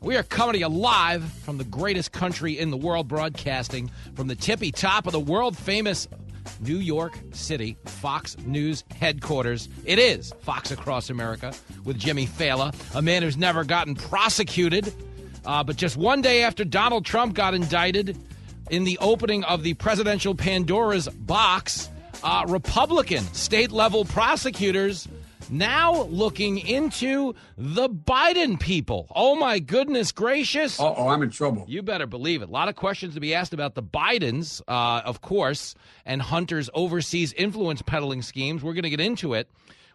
We are coming to you live from the greatest country in the world, broadcasting from the tippy top of the world famous New York City Fox News headquarters. It is Fox Across America with Jimmy Failla, a man who's never gotten prosecuted. Uh, but just one day after Donald Trump got indicted in the opening of the presidential Pandora's box, uh, Republican state level prosecutors now looking into the Biden people. Oh my goodness gracious. Uh oh, I'm in trouble. You better believe it. A lot of questions to be asked about the Bidens, uh, of course, and Hunter's overseas influence peddling schemes. We're going to get into it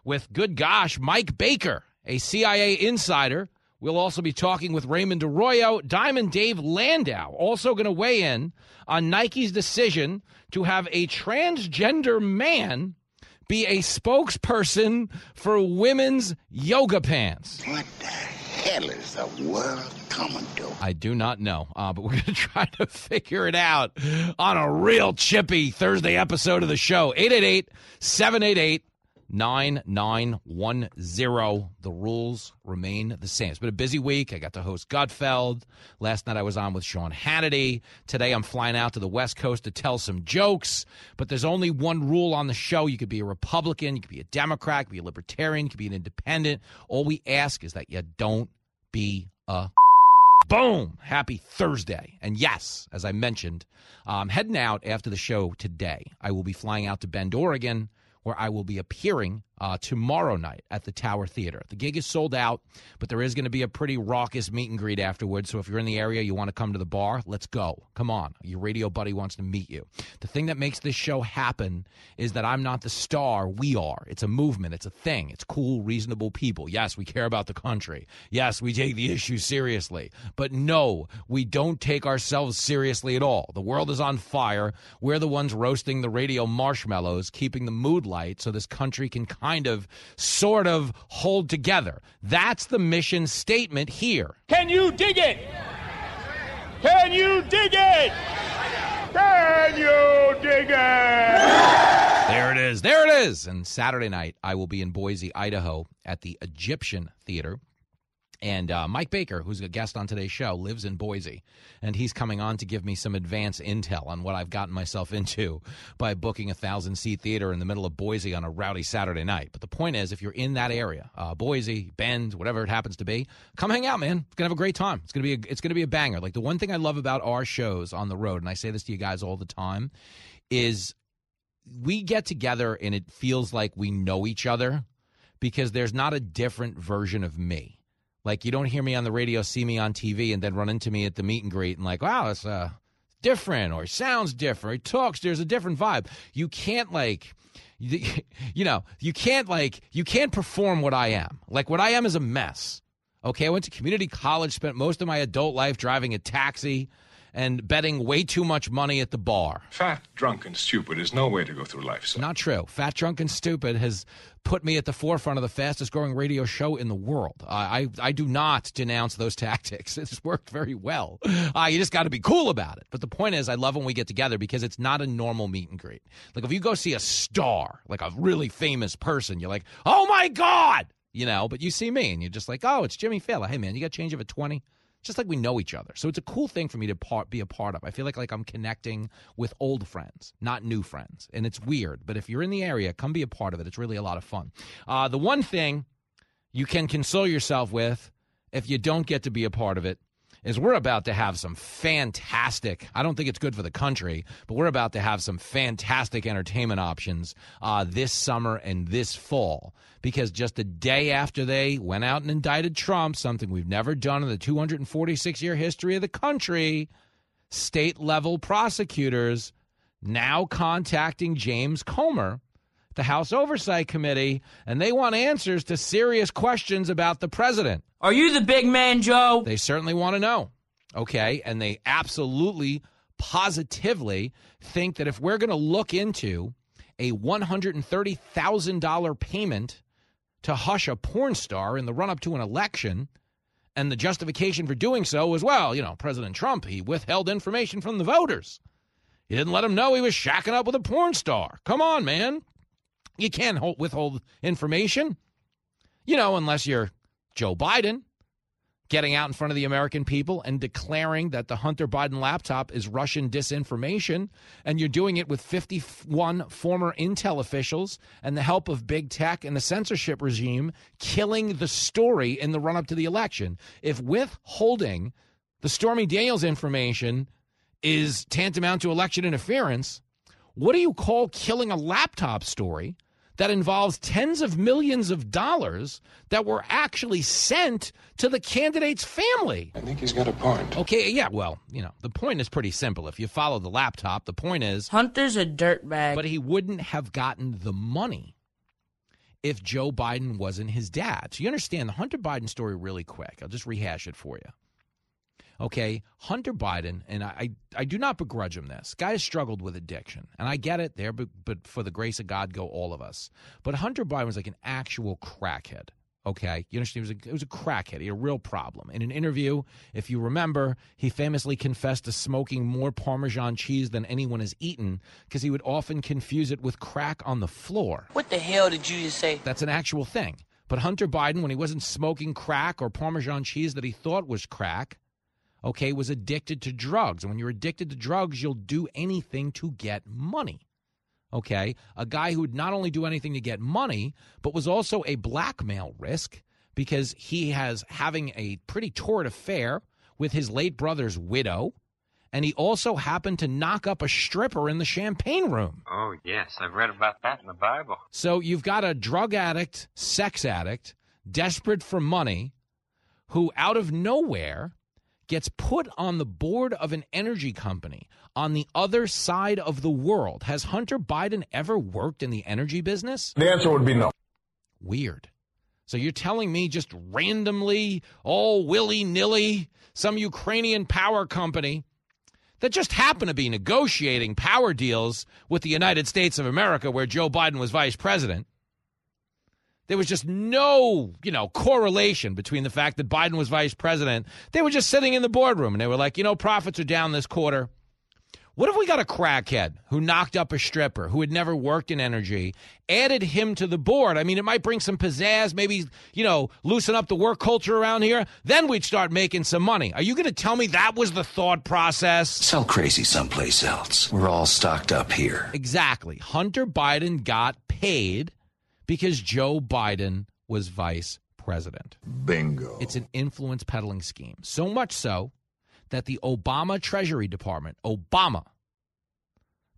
with, good gosh, Mike Baker, a CIA insider. We'll also be talking with Raymond Arroyo, Diamond Dave Landau, also going to weigh in on Nike's decision to have a transgender man be a spokesperson for women's yoga pants. What the hell is the world coming to? I do not know, uh, but we're going to try to figure it out on a real chippy Thursday episode of the show. 888 788 9910. The rules remain the same. It's been a busy week. I got to host Gutfeld. Last night I was on with Sean Hannity. Today I'm flying out to the West Coast to tell some jokes. But there's only one rule on the show. You could be a Republican, you could be a Democrat, you could be a Libertarian, you could be an independent. All we ask is that you don't be a Boom! Happy Thursday. And yes, as I mentioned, I'm heading out after the show today. I will be flying out to Bend, Oregon where I will be appearing uh, tomorrow night at the Tower Theater. The gig is sold out, but there is going to be a pretty raucous meet and greet afterwards. So if you're in the area, you want to come to the bar, let's go. Come on. Your radio buddy wants to meet you. The thing that makes this show happen is that I'm not the star. We are. It's a movement. It's a thing. It's cool, reasonable people. Yes, we care about the country. Yes, we take the issue seriously. But no, we don't take ourselves seriously at all. The world is on fire. We're the ones roasting the radio marshmallows, keeping the mood light so this country can kind of, sort of hold together. That's the mission statement here. Can you dig it? Can you dig it? Can you dig it? There it is. There it is. And Saturday night, I will be in Boise, Idaho at the Egyptian Theater. And uh, Mike Baker, who's a guest on today's show, lives in Boise, and he's coming on to give me some advance intel on what I've gotten myself into by booking a thousand seat theater in the middle of Boise on a rowdy Saturday night. But the point is, if you're in that area, uh, Boise, Bend, whatever it happens to be, come hang out, man. It's gonna have a great time. It's gonna be a, it's gonna be a banger. Like the one thing I love about our shows on the road, and I say this to you guys all the time, is we get together and it feels like we know each other because there's not a different version of me. Like you don't hear me on the radio, see me on TV, and then run into me at the meet and greet and like, wow, it's uh, different or sounds different. Or it talks. There's a different vibe. You can't like, you know, you can't like, you can't perform what I am. Like what I am is a mess. Okay, I went to community college, spent most of my adult life driving a taxi and betting way too much money at the bar. Fat, drunk, and stupid is no way to go through life, sir. Not true. Fat, drunk, and stupid has put me at the forefront of the fastest growing radio show in the world. I I, I do not denounce those tactics. It's worked very well. Uh, you just got to be cool about it. But the point is, I love when we get together because it's not a normal meet and greet. Like if you go see a star, like a really famous person, you're like, oh my god, you know. But you see me and you're just like, oh, it's Jimmy Failla. Hey man, you got change of a twenty? Just like we know each other. So it's a cool thing for me to part, be a part of. I feel like like I'm connecting with old friends, not new friends, and it's weird. But if you're in the area, come be a part of it. It's really a lot of fun. Uh, the one thing you can console yourself with if you don't get to be a part of it is we're about to have some fantastic. I don't think it's good for the country, but we're about to have some fantastic entertainment options uh, this summer and this fall. Because just a day after they went out and indicted Trump, something we've never done in the 246 year history of the country, state level prosecutors now contacting James Comer the House Oversight Committee, and they want answers to serious questions about the president. Are you the big man, Joe? They certainly want to know. Okay. And they absolutely positively think that if we're going to look into a $130,000 payment to hush a porn star in the run up to an election, and the justification for doing so was, well, you know, President Trump, he withheld information from the voters. He didn't let them know he was shacking up with a porn star. Come on, man. You can't hold, withhold information, you know, unless you're Joe Biden getting out in front of the American people and declaring that the Hunter Biden laptop is Russian disinformation. And you're doing it with 51 former intel officials and the help of big tech and the censorship regime killing the story in the run up to the election. If withholding the Stormy Daniels information is tantamount to election interference, what do you call killing a laptop story that involves tens of millions of dollars that were actually sent to the candidate's family. I think he's got a point. Okay, yeah, well, you know, the point is pretty simple. If you follow the laptop, the point is Hunter's a dirtbag. But he wouldn't have gotten the money if Joe Biden wasn't his dad. So you understand the Hunter Biden story really quick. I'll just rehash it for you. Okay, Hunter Biden, and I, I do not begrudge him this. Guy has struggled with addiction, and I get it there, but, but for the grace of God, go all of us. But Hunter Biden was like an actual crackhead. Okay, you understand? It was, a, it was a crackhead. He had a real problem. In an interview, if you remember, he famously confessed to smoking more Parmesan cheese than anyone has eaten because he would often confuse it with crack on the floor. What the hell did you just say? That's an actual thing. But Hunter Biden, when he wasn't smoking crack or Parmesan cheese that he thought was crack, okay, was addicted to drugs. And when you're addicted to drugs, you'll do anything to get money. Okay, a guy who would not only do anything to get money, but was also a blackmail risk because he has having a pretty torrid affair with his late brother's widow. And he also happened to knock up a stripper in the champagne room. Oh, yes. I've read about that in the Bible. So you've got a drug addict, sex addict, desperate for money, who out of nowhere gets put on the board of an energy company on the other side of the world. Has Hunter Biden ever worked in the energy business? The answer would be no. Weird. So you're telling me just randomly, all willy nilly, some Ukrainian power company that just happened to be negotiating power deals with the United States of America, where Joe Biden was vice president, there was just no, you know, correlation between the fact that Biden was vice president. They were just sitting in the boardroom and they were like, you know, profits are down this quarter. What if we got a crackhead who knocked up a stripper who had never worked in energy, added him to the board? I mean, it might bring some pizzazz, maybe, you know, loosen up the work culture around here. Then we'd start making some money. Are you going to tell me that was the thought process? Sell crazy someplace else. We're all stocked up here. Exactly. Hunter Biden got paid because Joe Biden was vice president. Bingo. It's an influence peddling scheme. So much so that the Obama Treasury Department, Obama,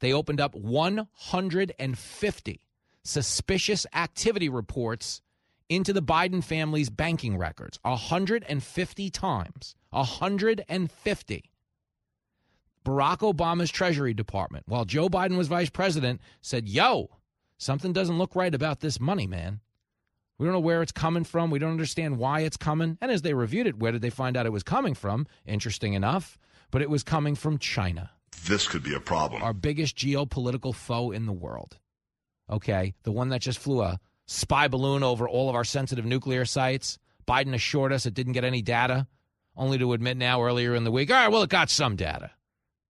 they opened up 150 suspicious activity reports into the Biden family's banking records 150 times. 150. Barack Obama's Treasury Department, while Joe Biden was vice president, said, Yo, something doesn't look right about this money, man. We don't know where it's coming from. We don't understand why it's coming. And as they reviewed it, where did they find out it was coming from? Interesting enough, but it was coming from China. This could be a problem. Our biggest geopolitical foe in the world. Okay, the one that just flew a spy balloon over all of our sensitive nuclear sites. Biden assured us it didn't get any data, only to admit now earlier in the week, all right, well, it got some data.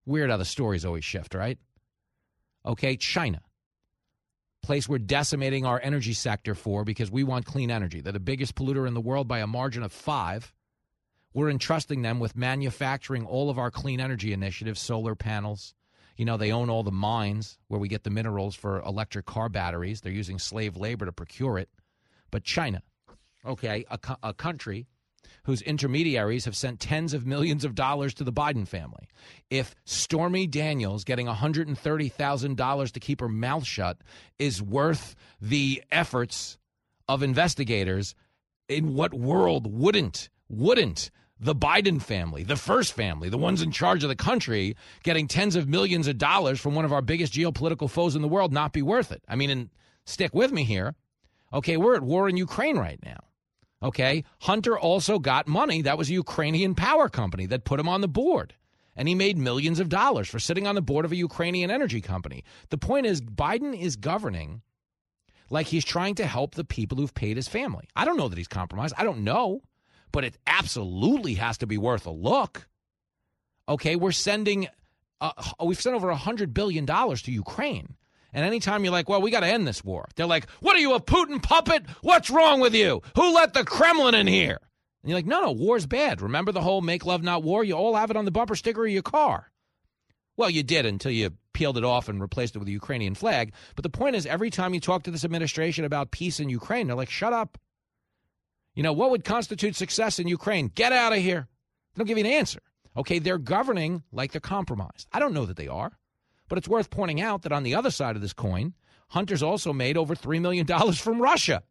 Weird how the stories always shift, right? Okay, China place we're decimating our energy sector for because we want clean energy. They're the biggest polluter in the world by a margin of five. We're entrusting them with manufacturing all of our clean energy initiatives, solar panels. You know, they own all the mines where we get the minerals for electric car batteries. They're using slave labor to procure it. But China, okay, a, a country whose intermediaries have sent tens of millions of dollars to the Biden family. If Stormy Daniels getting $130,000 to keep her mouth shut is worth the efforts of investigators, in what world wouldn't wouldn't the Biden family, the first family, the ones in charge of the country, getting tens of millions of dollars from one of our biggest geopolitical foes in the world not be worth it? I mean, and stick with me here. Okay, we're at war in Ukraine right now. Okay. Hunter also got money. That was a Ukrainian power company that put him on the board. and he made millions of dollars for sitting on the board of a Ukrainian energy company. The point is, Biden is governing like he's trying to help the people who've paid his family. I don't know that he's compromised. I don't know, but it absolutely has to be worth a look. Okay, we're sending, uh, we've sent over $100 billion to Ukraine. And anytime you're like, well, we got to end this war, they're like, what are you, a Putin puppet? What's wrong with you? Who let the Kremlin in here? And you're like, no, no, war's bad. Remember the whole make love, not war? You all have it on the bumper sticker of your car. Well, you did until you peeled it off and replaced it with a Ukrainian flag. But the point is, every time you talk to this administration about peace in Ukraine, they're like, shut up. You know, what would constitute success in Ukraine? Get out of here. They don't give you an answer. Okay, they're governing like they're compromised. I don't know that they are, but it's worth pointing out that on the other side of this coin, Hunter's also made over $3 million from Russia.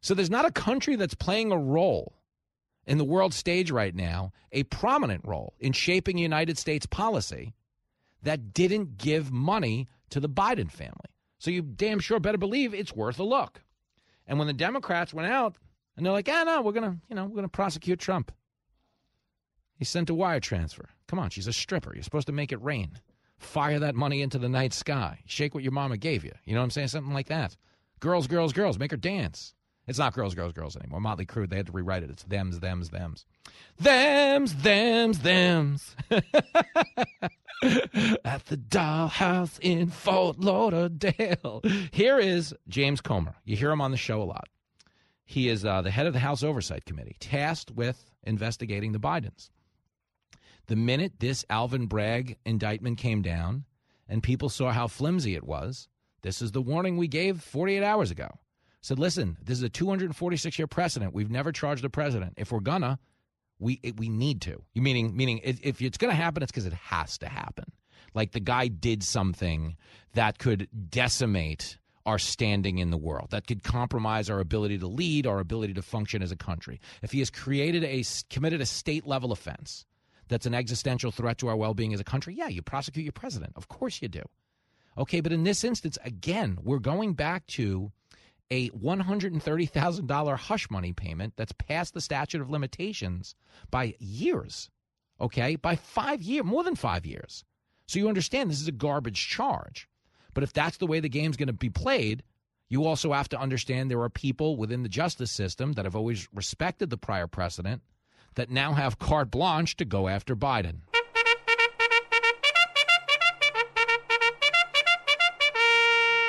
So there's not a country that's playing a role in the world stage right now, a prominent role in shaping United States policy that didn't give money to the Biden family. So you damn sure better believe it's worth a look. And when the Democrats went out and they're like, "Ah, no, we're gonna, you know, we're gonna prosecute Trump." He sent a wire transfer. Come on, she's a stripper. You're supposed to make it rain. Fire that money into the night sky. Shake what your mama gave you. You know what I'm saying? Something like that. Girls, girls, girls. Make her dance. It's not girls, girls, girls anymore. Motley Crue, they had to rewrite it. It's thems, thems, thems. Thems, thems, thems. At the dollhouse in Fort Lauderdale. Here is James Comer. You hear him on the show a lot. He is uh, the head of the House Oversight Committee, tasked with investigating the Bidens. The minute this Alvin Bragg indictment came down and people saw how flimsy it was, this is the warning we gave 48 hours ago. Said, listen, this is a 246 year precedent. We've never charged a president. If we're gonna, we we need to. You Meaning, meaning, if it's to happen, it's because it has to happen. Like the guy did something that could decimate our standing in the world, that could compromise our ability to lead, our ability to function as a country. If he has created a committed a state level offense, that's an existential threat to our well being as a country, yeah, you prosecute your president. Of course you do. Okay, but in this instance, again, we're going back to a $130,000 hush money payment that's past the statute of limitations by years. Okay, by five years, more than five years. So you understand this is a garbage charge. But if that's the way the game's going to be played, you also have to understand there are people within the justice system that have always respected the prior precedent that now have carte blanche to go after Biden.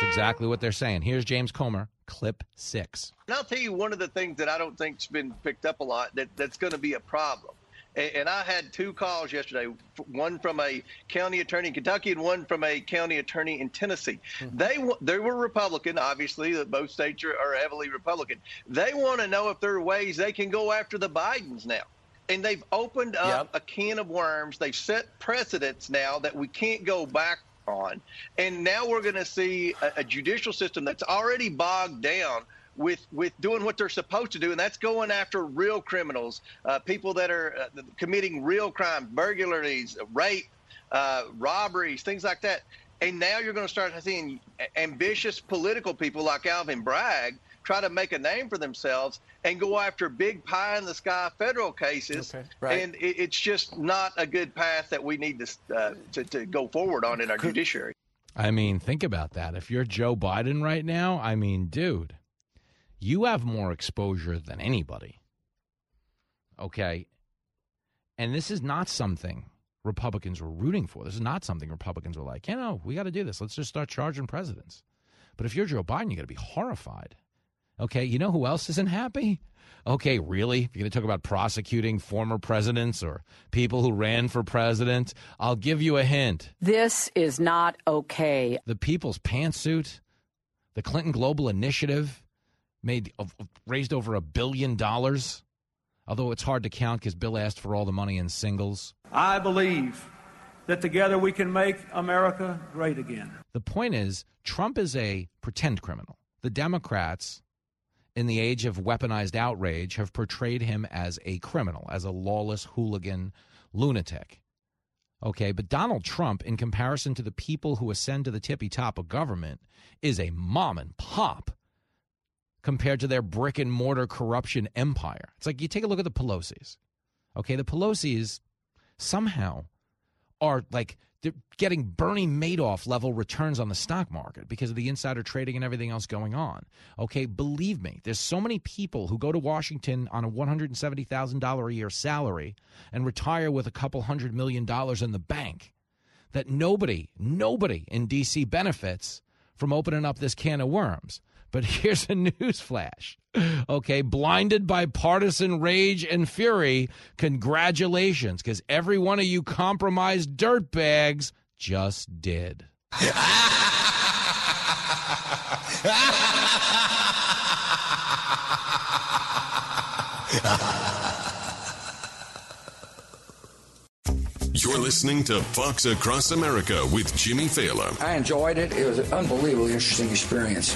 That's exactly what they're saying. Here's James Comer, clip six. And I'll tell you one of the things that I don't think's been picked up a lot that, that's going to be a problem. And, and I had two calls yesterday, one from a county attorney in Kentucky and one from a county attorney in Tennessee. Mm-hmm. They they were Republican, obviously. Both states are, are heavily Republican. They want to know if there are ways they can go after the Bidens now and they've opened up yep. a can of worms. They've set precedents now that we can't go back on. And now we're going to see a, a, judicial system that's already bogged down with with doing what they're supposed to do, and that's going after real criminals, uh, people that are uh, committing real crimes, burglaries, rape, uh, robberies, things like that. And now you're going to start seeing ambitious political people like Alvin Bragg try to make a name for themselves and go after big pie in the sky federal cases. Okay, right. And it, it's just not a good path that we need to, uh, to, to go forward on in our judiciary. I mean, think about that. If you're Joe Biden right now, I mean, dude, you have more exposure than anybody. Okay. And this is not something Republicans were rooting for. This is not something Republicans were like, you know, we got to do this. Let's just start charging presidents. But if you're Joe Biden, you got to be horrified Okay, you know who else isn't happy? Okay, really? If You're going to talk about prosecuting former presidents or people who ran for president? I'll give you a hint. This is not okay. The People's Pantsuit, the Clinton Global Initiative, made raised over a billion dollars. Although it's hard to count because Bill asked for all the money in singles. I believe that together we can make America great again. The point is, Trump is a pretend criminal. The Democrats in the age of weaponized outrage, have portrayed him as a criminal, as a lawless hooligan lunatic. Okay, but Donald Trump, in comparison to the people who ascend to the tippy top of government, is a mom and pop compared to their brick and mortar corruption empire. It's like you take a look at the Pelosi's. Okay, the Pelosi's somehow are like they're getting Bernie Madoff level returns on the stock market because of the insider trading and everything else going on. Okay, believe me, there's so many people who go to Washington on a $170,000 a year salary and retire with a couple hundred million dollars in the bank that nobody, nobody in DC benefits from opening up this can of worms. But here's a news flash. Okay, blinded by partisan rage and fury, congratulations, because every one of you compromised dirtbags just did. You're listening to Fox Across America with Jimmy Failla. I enjoyed it. It was an unbelievably interesting experience.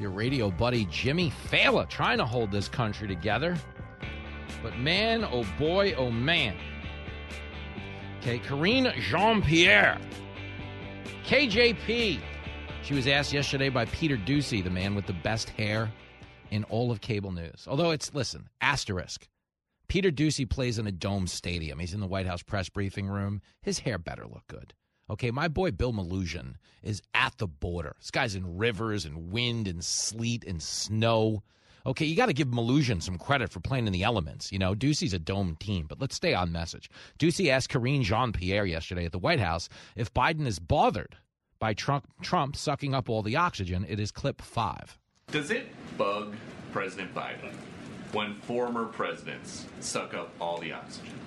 Your radio buddy Jimmy Failla trying to hold this country together. But man, oh boy, oh man. Okay, Karine Jean Pierre. KJP. She was asked yesterday by Peter Doocy, the man with the best hair in all of cable news. Although it's, listen, asterisk. Peter Doocy plays in a dome stadium. He's in the White House press briefing room. His hair better look good. Okay, my boy Bill Melugin is at the border. This guy's in rivers and wind and sleet and snow. Okay, you got to give Melugin some credit for playing in the elements. You know, Doocy's a dome team, but let's stay on message. Doocy asked Karine Jean Pierre yesterday at the White House if Biden is bothered by Trump, Trump sucking up all the oxygen. It is clip five. Does it bug President Biden when former presidents suck up all the oxygen?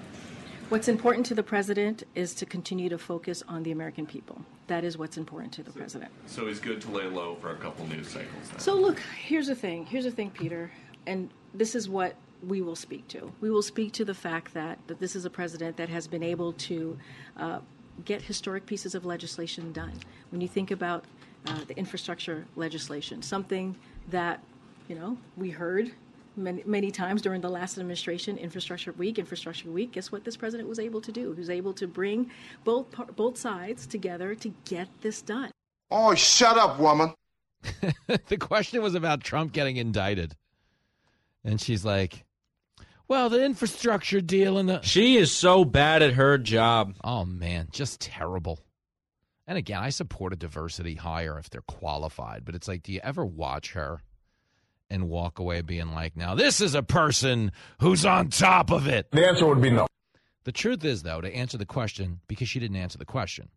What's important to the president is to continue to focus on the American people. That is what's important to the so, president. So he's good to lay low for a couple news cycles. Then. So look, here's the thing. Here's the thing, Peter, and this is what we will speak to. We will speak to the fact that that this is a president that has been able to uh, get historic pieces of legislation done. When you think about uh, the infrastructure legislation, something that you know we heard many, many times during the last administration, Infrastructure Week, Infrastructure Week. Guess what this president was able to do? He was able to bring both both sides together to get this done. Oh, shut up, woman. the question was about Trump getting indicted, and she's like, "Well, the infrastructure deal and the she is so bad at her job. Oh man, just terrible." And again, I support a diversity hire if they're qualified, but it's like, do you ever watch her? And walk away being like, now this is a person who's on top of it? The answer would be no. The truth is, though, to answer the question, because she didn't answer the question,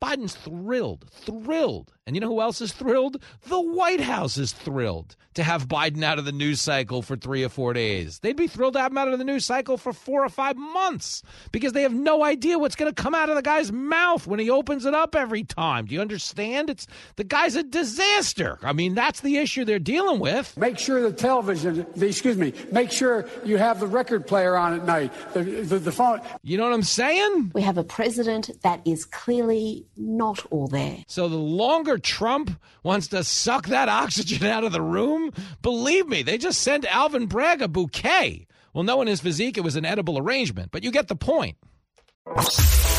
Biden's thrilled, thrilled. And you know who else is thrilled? The White House is thrilled to have Biden out of the news cycle for three or four days. They'd be thrilled to have him out of the news cycle for four or five months because they have no idea what's going to come out of the guy's mouth when he opens it up every time. Do you understand? It's the guy's a disaster. I mean, that's the issue they're dealing with. Make sure the television, the, excuse me, make sure you have the record player on at night, the, the, the phone. You know what I'm saying? We have a president that is clearly not all there. So the longer Trump wants to suck that oxygen out of the room, believe me, they just sent Alvin Bragg a bouquet. Well, knowing his physique, it was an edible arrangement, but you get the point.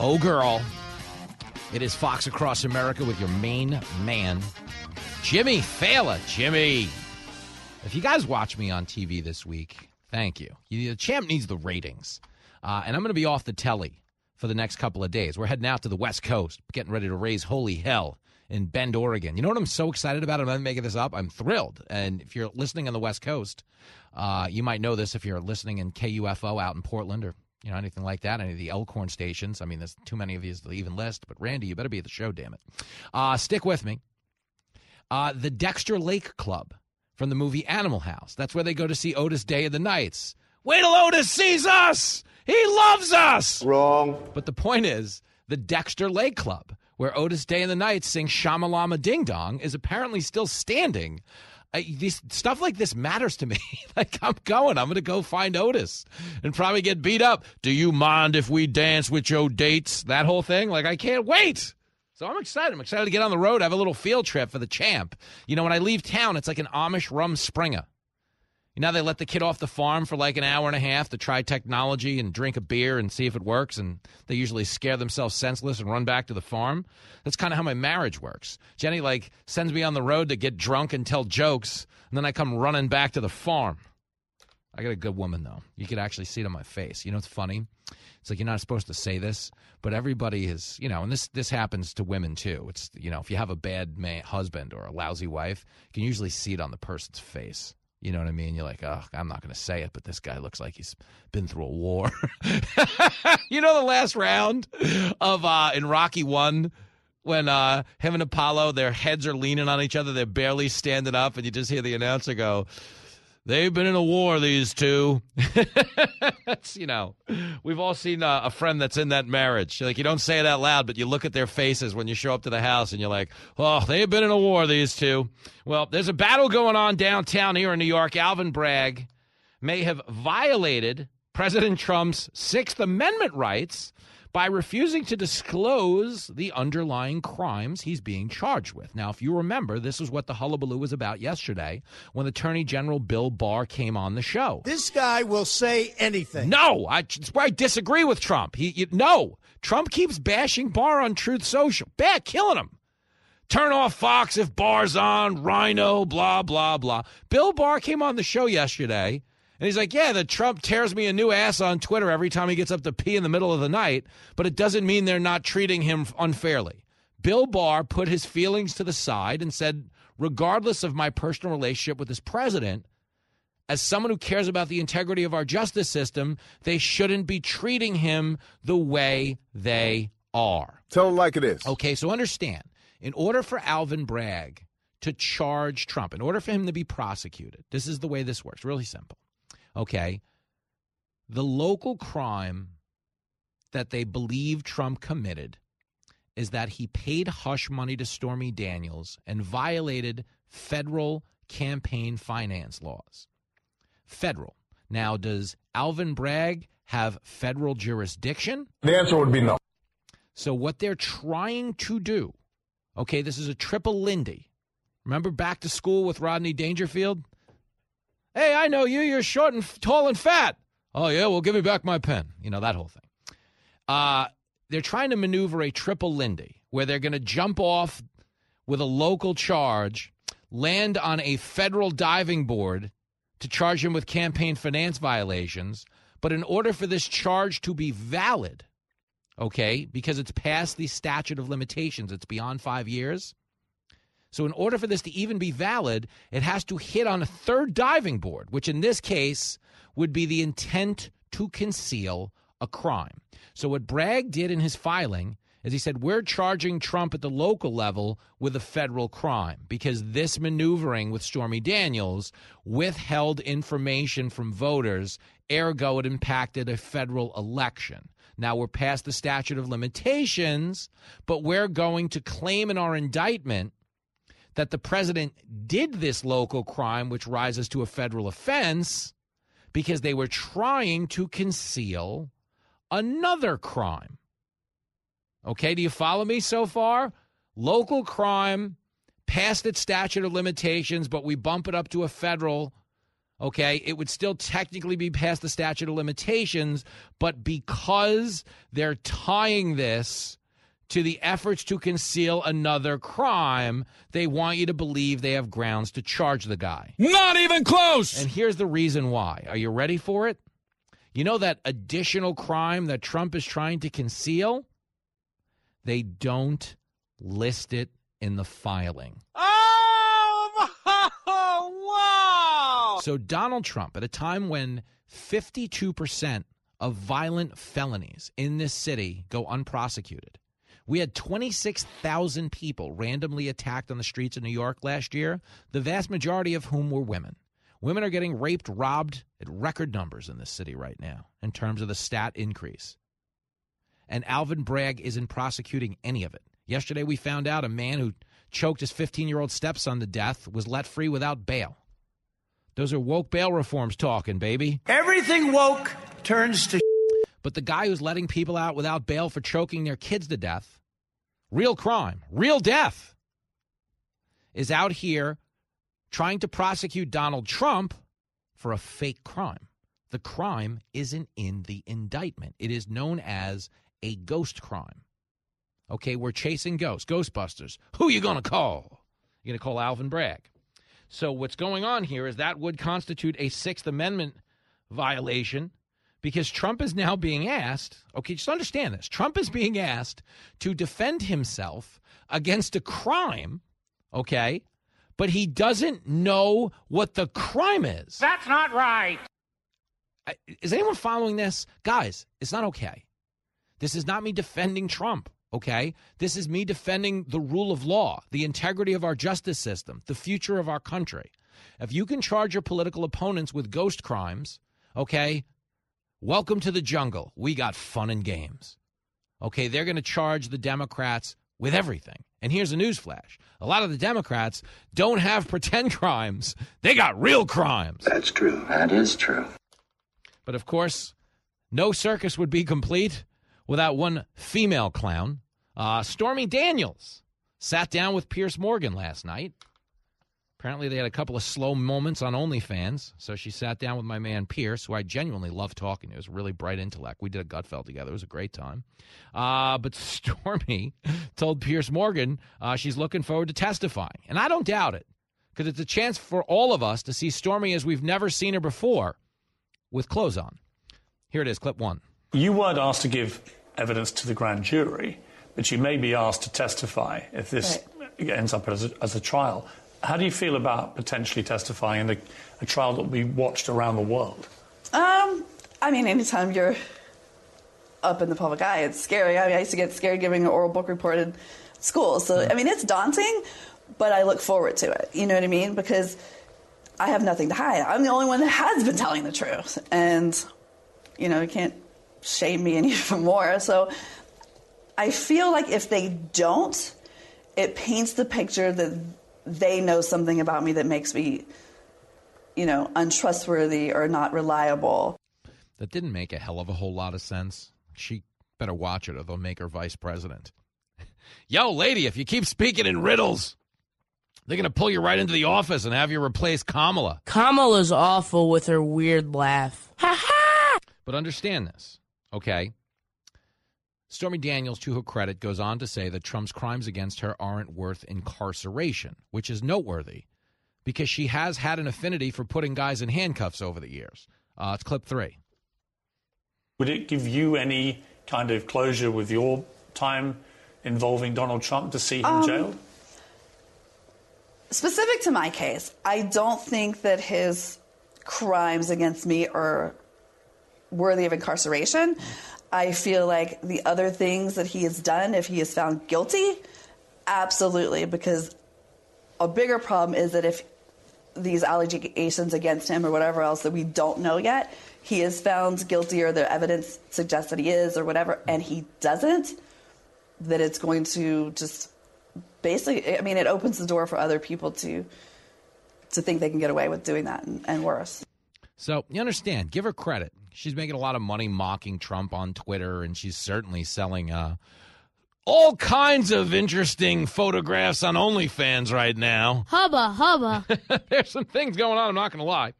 Oh, girl. It is Fox Across America with your main man, Jimmy Failla. Jimmy. If you guys watch me on TV this week, thank you. The champ needs the ratings. Uh, and I'm going to be off the telly for the next couple of days. We're heading out to the West Coast, getting ready to raise holy hell in Bend, Oregon. You know what I'm so excited about? I'm not making this up. I'm thrilled. And if you're listening on the West Coast, uh, you might know this if you're listening in KUFO out in Portland or you know anything like that, any of the Elkhorn stations. I mean, there's too many of these to even list. But Randy, you better be at the show, damn it. Uh, stick with me. Uh, the Dexter Lake Club from the movie Animal House. That's where they go to see Otis Day of the Knights. Wait till Otis sees us. He loves us. Wrong. But the point is, the Dexter Lake Club, where Otis Day and the Knights sing Shamalama Ding Dong, is apparently still standing. Uh, these stuff like this matters to me. like I'm going, I'm going to go find Otis and probably get beat up. Do you mind if we dance with your dates? That whole thing. Like I can't wait. So I'm excited. I'm excited to get on the road, I have a little field trip for the champ. You know, when I leave town, it's like an Amish rumspringa. You know, they let the kid off the farm for like an hour and a half to try technology and drink a beer and see if it works. And they usually scare themselves senseless and run back to the farm. That's kind of how my marriage works. Jenny, like, sends me on the road to get drunk and tell jokes. And then I come running back to the farm. I got a good woman, though. You could actually see it on my face. You know it's funny? It's like you're not supposed to say this, but everybody is, you know, and this this happens to women too. It's you know, if you have a bad man, husband or a lousy wife, you can usually see it on the person's face. You know what I mean? You're like, oh, I'm not going to say it, but this guy looks like he's been through a war. you know the last round of uh in Rocky One when uh him and Apollo, their heads are leaning on each other, they're barely standing up, and you just hear the announcer go, They've been in a war, these two. that's, you know, we've all seen uh, a friend that's in that marriage. Like, you don't say it out loud, but you look at their faces when you show up to the house and you're like, oh, they've been in a war, these two. Well, there's a battle going on downtown here in New York. Alvin Bragg may have violated President Trump's Sixth Amendment rights by refusing to disclose the underlying crimes he's being charged with. Now, if you remember, this is what the hullabaloo was about yesterday when Attorney General Bill Barr came on the show. This guy will say anything. No, I, I disagree with Trump. He, you, no, Trump keeps bashing Barr on Truth Social. Bad, killing him. Turn off Fox if Barr's on, RINO, blah, blah, blah. Bill Barr came on the show yesterday and he's like, yeah, the Trump tears me a new ass on Twitter every time he gets up to pee in the middle of the night, but it doesn't mean they're not treating him unfairly. Bill Barr put his feelings to the side and said, regardless of my personal relationship with this president, as someone who cares about the integrity of our justice system, they shouldn't be treating him the way they are. Tell him like it is. Okay, so understand in order for Alvin Bragg to charge Trump, in order for him to be prosecuted, this is the way this works really simple okay, the local crime that they believe Trump committed is that he paid hush money to Stormy Daniels and violated federal campaign finance laws. Federal. Now, does Alvin Bragg have federal jurisdiction? The answer would be no. So, what they're trying to do, okay, this is a triple Lindy. Remember back to school with Rodney Dangerfield? Hey, I know you. You're short and tall and fat. Oh, yeah, well, give me back my pen. You know, that whole thing. Uh, they're trying to maneuver a triple Lindy where they're going to jump off with a local charge, land on a federal diving board to charge him with campaign finance violations. But in order for this charge to be valid, okay, because it's past the statute of limitations, it's beyond five years, so, in order for this to even be valid, it has to hit on a third diving board, which in this case would be the intent to conceal a crime. So, what Bragg did in his filing is he said, We're charging Trump at the local level with a federal crime because this maneuvering with Stormy Daniels withheld information from voters, ergo, it impacted a federal election. Now we're past the statute of limitations, but we're going to claim in our indictment that the president did this local crime, which rises to a federal offense, because they were trying to conceal another crime. Okay, do you follow me so far? Local crime past its statute of limitations, but we bump it up to a federal. Okay, it would still technically be past the statute of limitations, but because they're tying this to the efforts to conceal another crime, they want you to believe they have grounds to charge the guy. Not even close! And here's the reason why. Are you ready for it? You know that additional crime that Trump is trying to conceal? They don't list it in the filing. Oh, wow! So, Donald Trump, at a time when 52% of violent felonies in this city go unprosecuted, we had 26,000 people randomly attacked on the streets of New York last year, the vast majority of whom were women. Women are getting raped, robbed at record numbers in this city right now in terms of the stat increase. And Alvin Bragg isn't prosecuting any of it. Yesterday, we found out a man who choked his 15 year old stepson to death was let free without bail. Those are woke bail reforms talking, baby. Everything woke turns to. But the guy who's letting people out without bail for choking their kids to death, real crime, real death, is out here trying to prosecute Donald Trump for a fake crime. The crime isn't in the indictment, it is known as a ghost crime. Okay, we're chasing ghosts, Ghostbusters. Who you going to call? You're going to call Alvin Bragg. So, what's going on here is that would constitute a Sixth Amendment violation because Trump is now being asked, okay, just understand this. Trump is being asked to defend himself against a crime, okay, but he doesn't know what the crime is. That's not right. Is anyone following this? Guys, it's not okay. This is not me defending Trump, okay? This is me defending the rule of law, the integrity of our justice system, the future of our country. If you can charge your political opponents with ghost crimes, okay, welcome to the jungle. We got fun and games. Okay, they're going to charge the Democrats with everything. And here's a newsflash a lot of the Democrats don't have pretend crimes, they got real crimes. That's true. That is true. But of course, no circus would be complete without one female clown. Uh, Stormy Daniels sat down with Piers Morgan last night. Apparently, they had a couple of slow moments on OnlyFans. So she sat down with my man Piers, who I genuinely love talking to. He was a really bright intellect. We did a Gutfeld together. It was a great time. Uh, but Stormy told Piers Morgan uh, she's looking forward to testifying. And I don't doubt it, because it's a chance for all of us to see Stormy as we've never seen her before with clothes on. Here it is, clip one. You weren't asked to give evidence to the grand jury, but you may be asked to testify if this right. ends up as a, as a trial. How do you feel about potentially testifying in a, a trial that will be watched around the world? Um, I mean, anytime you're up in the public eye, it's scary. I mean, I used to get scared giving an oral book report in school. So, I mean, it's daunting, but I look forward to it. You know what I mean? Because I have nothing to hide. I'm the only one that has been telling the truth. And, you know, you can't shame me any more. So I feel like if they don't, it paints the picture that they know something about me that makes me, you know, untrustworthy or not reliable. That didn't make a hell of a whole lot of sense. She better watch it or they'll make her vice president. Yo, lady, if you keep speaking in riddles, they're going to pull you right into the office and have you replace Kamala. Kamala's awful with her weird laugh. Ha ha! But understand this, okay? Stormy Daniels, to her credit, goes on to say that Trump's crimes against her aren't worth incarceration, which is noteworthy because she has had an affinity for putting guys in handcuffs over the years. Uh, it's clip three. Would it give you any kind of closure with your time involving Donald Trump to see him um, jailed? Specific to my case, I don't think that his crimes against me are worthy of incarceration. I feel like the other things that he has done, if he is found guilty, absolutely, because a bigger problem is that if these allegations against him or whatever else that we don't know yet, he is found guilty or the evidence suggests that he is or whatever, and he doesn't, that it's going to just basically, I mean, it opens the door for other people to to think they can get away with doing that and, and worse. So you understand, give her credit she's making a lot of money mocking Trump on Twitter, and she's certainly selling uh, all kinds of interesting photographs on OnlyFans right now. Hubba, hubba. There's some things going on, I'm not going to lie.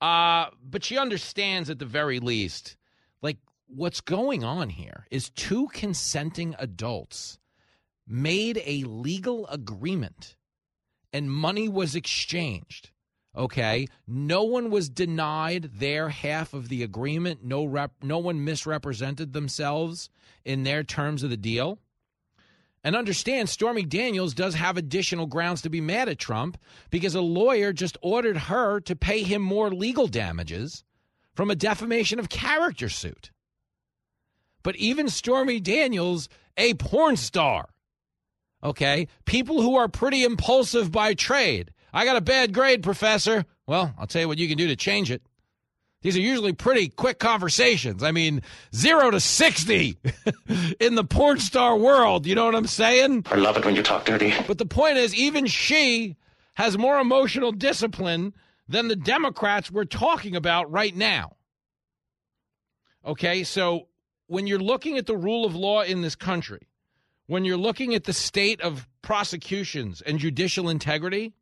Uh, but she understands at the very least, like, what's going on here is two consenting adults made a legal agreement and money was exchanged Okay, no one was denied their half of the agreement. No rep, no one misrepresented themselves in their terms of the deal. And understand, Stormy Daniels does have additional grounds to be mad at Trump because a lawyer just ordered her to pay him more legal damages from a defamation of character suit. But even Stormy Daniels, a porn star, okay, people who are pretty impulsive by trade. I got a bad grade, professor. Well, I'll tell you what you can do to change it. These are usually pretty quick conversations. I mean, zero to 60 in the porn star world. You know what I'm saying? I love it when you talk dirty. But the point is, even she has more emotional discipline than the Democrats we're talking about right now. Okay, so when you're looking at the rule of law in this country, when you're looking at the state of prosecutions and judicial integrity,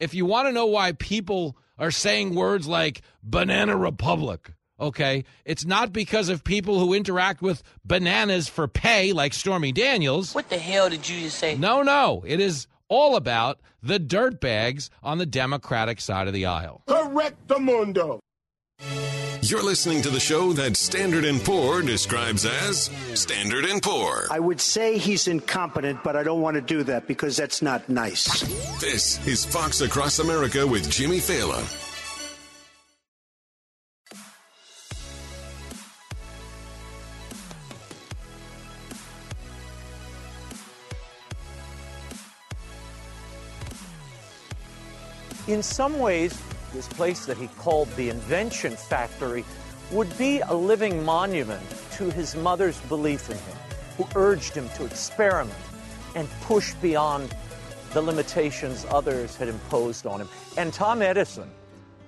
if you want to know why people are saying words like banana republic, okay, it's not because of people who interact with bananas for pay like Stormy Daniels. What the hell did you just say? No, no. It is all about the dirtbags on the Democratic side of the aisle. Correct mundo. You're listening to the show that Standard & Poor describes as Standard & Poor. I would say he's incompetent, but I don't want to do that because that's not nice. This is Fox Across America with Jimmy Failla. In some ways, this place that he called the Invention Factory would be a living monument to his mother's belief in him, who urged him to experiment and push beyond the limitations others had imposed on him. And Tom Edison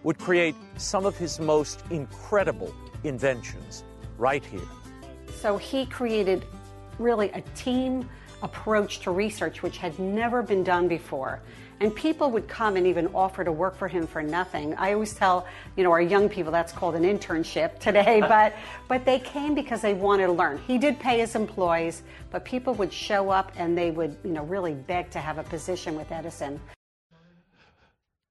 would create some of his most incredible inventions right here. So he created really a team approach to research which had never been done before. And people would come and even offer to work for him for nothing. I always tell, you know, our young people that's called an internship today, but but they came because they wanted to learn. He did pay his employees, but people would show up and they would, you know, really beg to have a position with Edison.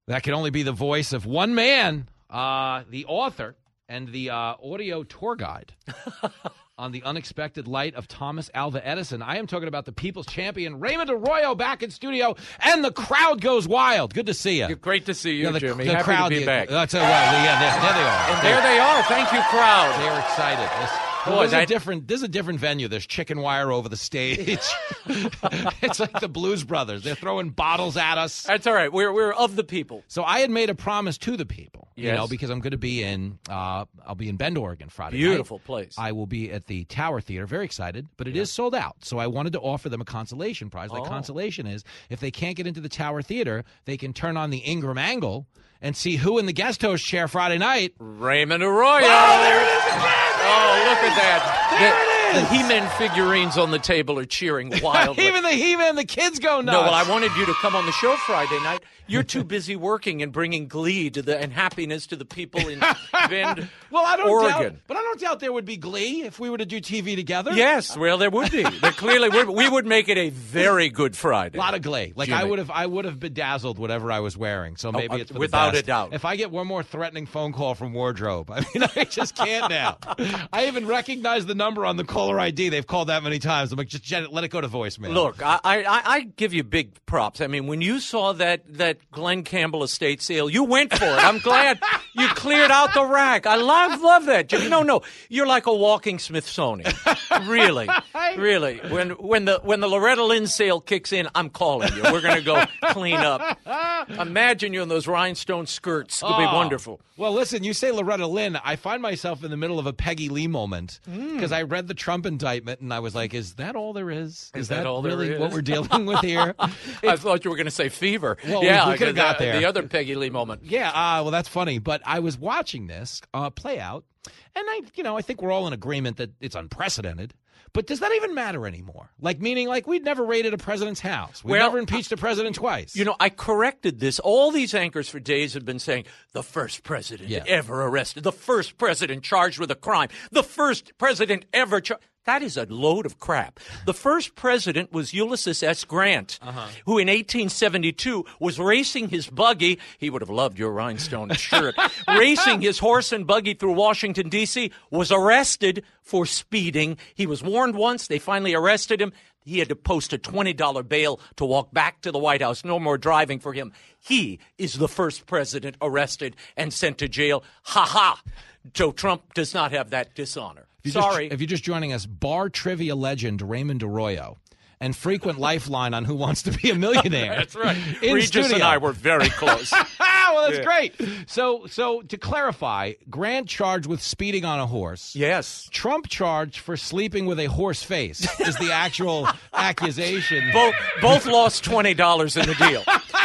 That can only be the voice of one man, uh, the author and the uh, audio tour guide on the unexpected light of Thomas Alva Edison. I am talking about the people's champion, Raymond Arroyo, back in studio, and the crowd goes wild. Good to see you. Great to see you, Yeah, the, Jimmy. the Happy crowd, to be yeah, back. That's, uh, well, yeah, there, there they are. And there they are. Thank you, crowd. They're excited. This, Boy, this is a different. This is a different venue. There's chicken wire over the stage. it's like the Blues Brothers. They're throwing bottles at us. That's all right. We're we're of the people. So I had made a promise to the people, you know, because I'm going to be in. Uh, I'll be in Bend, Oregon, Friday. Beautiful night. place. I will be at the Tower Theater. Very excited, but it is sold out. So I wanted to offer them a consolation prize. My Oh. consolation is if they can't get into the Tower Theater, they can turn on the Ingraham Angle and see who in the guest host chair Friday night. Raymond Arroyo. Oh, there it is again! Oh, look at that. The, the He-Man figurines on the table are cheering wildly. Even the He-Man, the kids go nuts. No, well, I wanted you to come on the show Friday night. You're too busy working and bringing glee to the and happiness to the people in Bend, well, I don't Oregon. doubt, but I don't doubt there would be glee if we were to do TV together. Yes, well, there would be. There clearly would. We would make it a very good Friday. A lot of glee. Like I would have, I would have bedazzled whatever I was wearing. So maybe uh, it's without a doubt. If I get one more threatening phone call from wardrobe, I mean, I just can't now. I even recognize the number on the caller ID. They've called that many times. I'm like, just let it go to voicemail. Look, I, I, I give you big props. I mean, when you saw that that Glen Campbell estate sale, you went for it. I'm glad you cleared out the rack. I love love that. No, no, you're like a walking Smithsonian. Really, really. When when the when the Loretta Lynn sale kicks in, I'm calling you. We're going to go clean up. Imagine you in those rhinestone skirts. It'll be Oh. wonderful. Well, listen, you say Loretta Lynn. I find myself in the middle of a Peggy Lee moment Mm. because I read the Trump indictment and I was like, "Is that all there is? Is that all there really is? what we're dealing with here?" I thought you were going to say fever. Well, yeah, we could've got the, there. The other Peggy Lee moment. Yeah, uh, well, that's funny. But I was watching this uh, play out, and I, you know, I think we're all in agreement that it's unprecedented. But does that even matter anymore? Like, meaning, like, we'd never raided a president's house. We've Well, never impeached a president twice. You know, I corrected this. All these anchors for days have been saying the first president Yeah. ever arrested, the first president charged with a crime, the first president ever charged. That is a load of crap. The first president was Ulysses S. Grant, Uh-huh. who in 1872 was racing his buggy. He would have loved your rhinestone shirt. racing his horse and buggy through Washington, D.C., was arrested for speeding. He was warned once. They finally arrested him. he had to post a $20 bail to walk back to the White House. No more driving for him. He is the first president arrested and sent to jail. Ha ha. Joe Trump does not have that dishonor. You're Sorry. Just, if you're just joining us, bar trivia legend Raymond Arroyo and frequent lifeline on Who Wants to Be a Millionaire. That's right. In Regis studio. and I were very close. well, that's Yeah. great. So, so to clarify, Grant charged with speeding on a horse. Yes. Trump charged for sleeping with a horse face is the actual accusation. both both lost twenty dollars in the deal.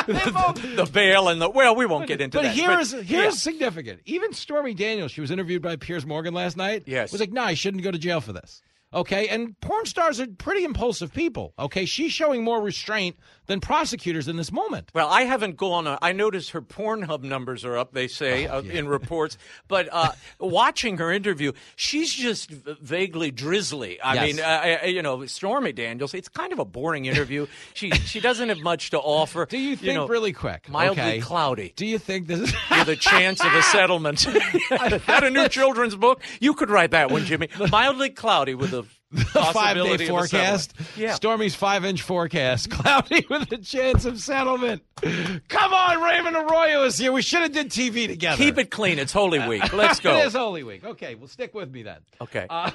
the, the bail and the well, we won't get into But that. here's yeah. here's significant. Even Stormy Daniels, she was interviewed by Piers Morgan last night. Yes. was like, no, I shouldn't go to jail for this. Okay, and porn stars are pretty impulsive people. Okay, she's showing more restraint than prosecutors in this moment. Well, I haven't gone. On, I noticed her Pornhub numbers are up. They say Oh, uh, in reports, but uh, watching her interview, she's just vaguely drizzly. I Yes. mean, uh, uh, you know, Stormy Daniels. It's kind of a boring interview. she she doesn't have much to offer. Do you think know, really quick? mildly okay, cloudy? Do you think this is with a chance of a settlement? I've had a new children's book. You could write that one, Jimmy. Mildly cloudy with a the five day forecast? Yeah. Stormy's five inch forecast, cloudy with a chance of settlement. Come on, Raymond Arroyo is here. We should have did TV together. Keep it clean. It's Holy Week. Let's go. it is Holy Week. Okay, well, stick with me then. Okay. Uh,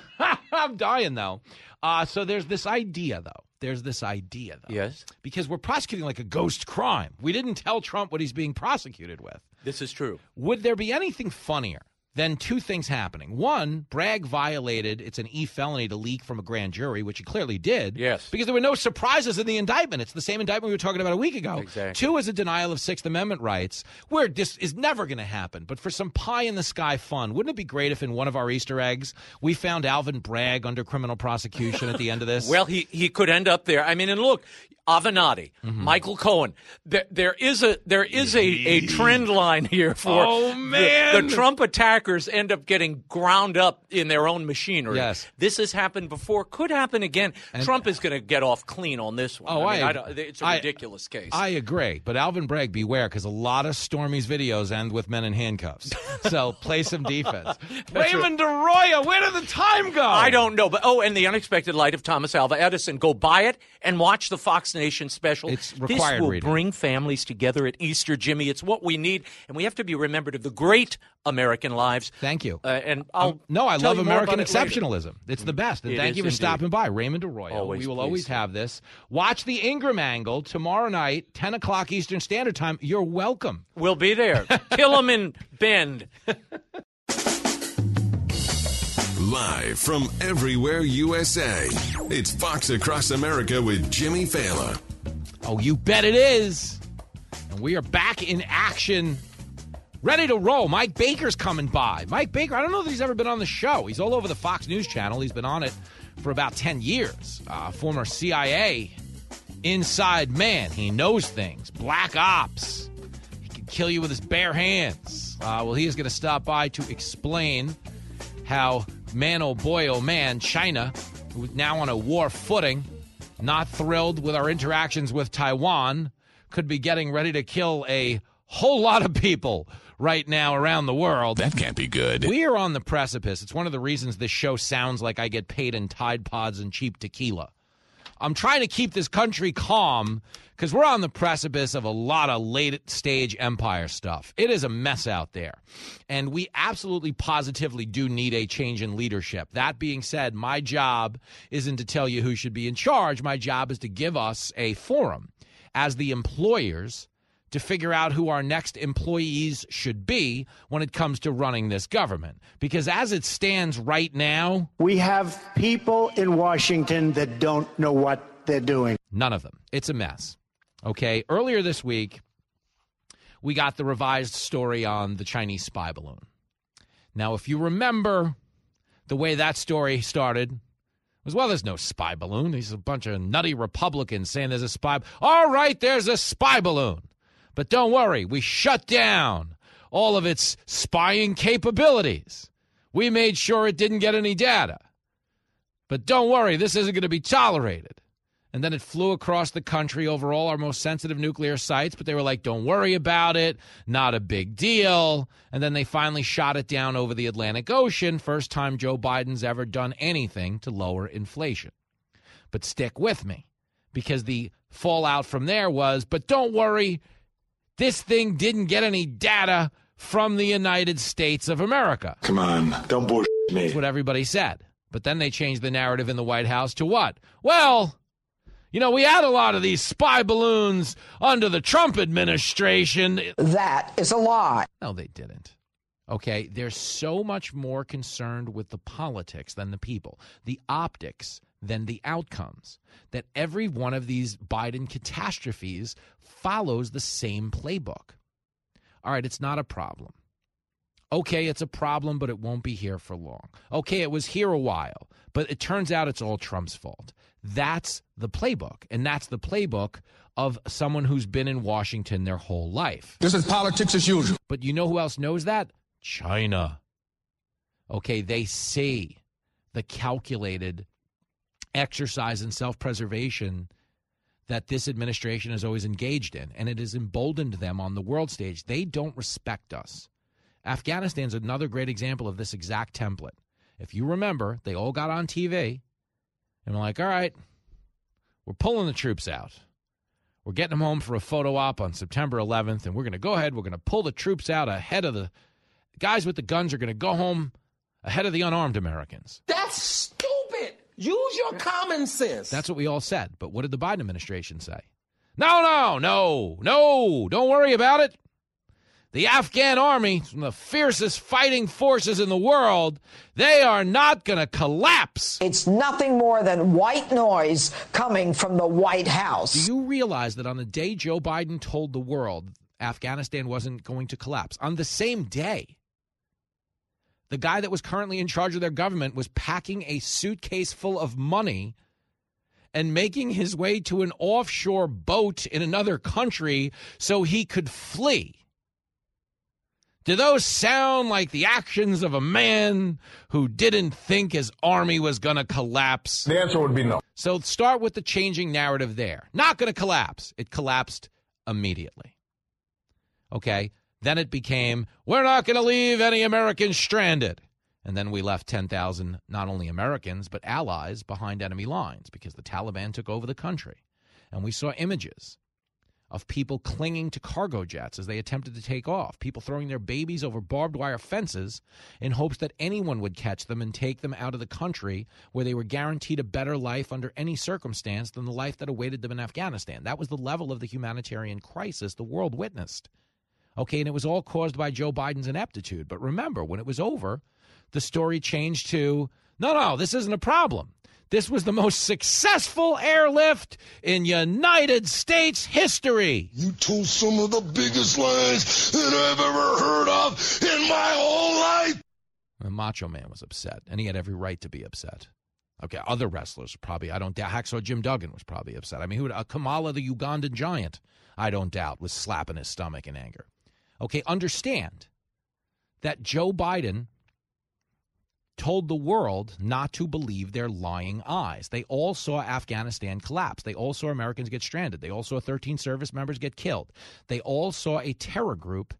I'm dying though. Uh, so there's this idea though. There's this idea though. Yes. Because we're prosecuting like a ghost crime. We didn't tell Trump what he's being prosecuted with. This is true. Would there be anything funnier than two things happening? One, Bragg violated, it's an E felony to leak from a grand jury, which he clearly did. Yes. Because there were no surprises in the indictment. It's the same indictment we were talking about a week ago. Exactly. Two is a denial of Sixth Amendment rights, where this is never going to happen. But for some pie in the sky fun, wouldn't it be great if in one of our Easter eggs we found Alvin Bragg under criminal prosecution at the end of this? Well, he, he could end up there. I mean, and look, Avenatti, Mm-hmm. Michael Cohen. There, there is a there is a, a trend line here for Oh, the- man. The, Trump attackers end up getting ground up in their own machinery. Yes. this has happened before. Could happen again. Trump is going to get off clean on this one. Oh, I, mean, I- I don't, it's a I- ridiculous case. I agree, but Alvin Bragg, beware, because a lot of Stormy's videos end with men in handcuffs. So play some defense. Raymond Arroyo, where did the time go? I don't know, but oh, and the unexpected light of Thomas Alva Edison. Go buy it and watch the Fox Nation special. It's this will reading. bring families together at Easter, Jimmy. It's what we need, and we have to be remembered of the great American lives. Thank you. Uh, and I'll Um, no, I love American about it later. exceptionalism. It's the best. And It thank you for indeed. stopping by. Raymond Arroyo. Always we will pleased always have this. Watch the Ingraham angle tomorrow night, 10 o'clock Eastern Standard Time. You're welcome. We'll be there. Kill 'em in Bend. Live from everywhere USA, it's Fox Across America with Jimmy Failla. Oh, you bet it is. And we are back in action. Ready to roll. Mike Baker's coming by. Mike Baker, I don't know that he's ever been on the show. He's all over the Fox News channel. He's been on it for about 10 years. Uh, former CIA inside man. He knows things. Black ops. He can kill you with his bare hands. Uh, well, he is going to stop by to explain how, man, oh boy, oh man, China, who's now on a war footing, not thrilled with our interactions with Taiwan, could be getting ready to kill a whole lot of people right now around the world. That can't be good. We are on the precipice. It's one of the reasons this show sounds like I get paid in Tide Pods and cheap tequila. I'm trying to keep this country calm because we're on the precipice of a lot of late stage empire stuff. It is a mess out there. And we absolutely positively do need a change in leadership. That being said, my job isn't to tell you who should be in charge. My job is to give us a forum as the employers to figure out who our next employees should be when it comes to running this government. Because as it stands right now, We have people in Washington that don't know what they're doing. None of them. It's a mess. Okay. Earlier this week, we got the revised story on the Chinese spy balloon. Now, if you remember the way that story started, was well, there's no spy balloon. There's a bunch of nutty Republicans saying there's a spy. All right, there's a spy balloon. But don't worry, we shut down all of its spying capabilities. We made sure it didn't get any data. But don't worry, this isn't going to be tolerated. And then it flew across the country over all our most sensitive nuclear sites, but they were like, don't worry about it, not a big deal. And then they finally shot it down over the Atlantic Ocean, first time Joe Biden's ever done anything to lower inflation. But stick with me because the fallout from there was, but don't worry, this thing didn't get any data from the United States of America. Come on, don't bullshit me. That's what everybody said. But then they changed the narrative in the White House to what? Well, you know, we had a lot of these spy balloons under the Trump administration. That is a lie. No, they didn't. Okay, they're so much more concerned with the politics than the people, the optics than the outcomes, that every one of these Biden catastrophes follows the same playbook. All right, it's not a problem. Okay, it's a problem, but it won't be here for long. Okay, it was here a while, but it turns out it's all Trump's fault. That's the playbook, and that's the playbook of someone who's been in Washington their whole life. This is politics as usual. But you know who else knows that? China. Okay, they see the calculated exercise in self preservation that this administration is always engaged in, and it has emboldened them on the world stage. They don't respect us. Afghanistan's another great example of this exact template. If you remember, they all got on TV and were like, all right, we're pulling the troops out. We're getting them home for a photo op on September 11th, and we're going to go ahead. We're going to pull the troops out ahead of the guys with the guns are going to go home ahead of the unarmed Americans. That's. Use your common sense. That's what we all said. But what did the Biden administration say? No, no, no, no. Don't worry about it. The Afghan army, from the fiercest fighting forces in the world, they are not going to collapse. It's nothing more than white noise coming from the White House. Do you realize that on the day Joe Biden told the world Afghanistan wasn't going to collapse, on the same day, the guy that was currently in charge of their government was packing a suitcase full of money and making his way to an offshore boat in another country so he could flee. Do those sound like the actions of a man who didn't think his army was going to collapse? The answer would be no. So start with the changing narrative there. Not going to collapse. It collapsed immediately. Okay. Then it became, we're not going to leave any Americans stranded. And then we left 10,000 not only Americans, but allies behind enemy lines because the Taliban took over the country. And we saw images of people clinging to cargo jets as they attempted to take off, people throwing their babies over barbed wire fences in hopes that anyone would catch them and take them out of the country where they were guaranteed a better life under any circumstance than the life that awaited them in Afghanistan. That was the level of the humanitarian crisis the world witnessed. Okay, and it was all caused by Joe Biden's ineptitude. But remember, when it was over, the story changed to no, no, this isn't a problem. This was the most successful airlift in United States history. You told some of the biggest lies that I've ever heard of in my whole life. The Macho Man was upset, and he had every right to be upset. Okay, other wrestlers probably, I don't doubt. Hacksaw Jim Duggan was probably upset. I mean, who? Uh, Kamala, the Ugandan giant, I don't doubt, was slapping his stomach in anger. Okay, understand that Joe Biden told the world not to believe their lying eyes. They all saw Afghanistan collapse. They all saw Americans get stranded. They all saw 13 service members get killed. They all saw a terror group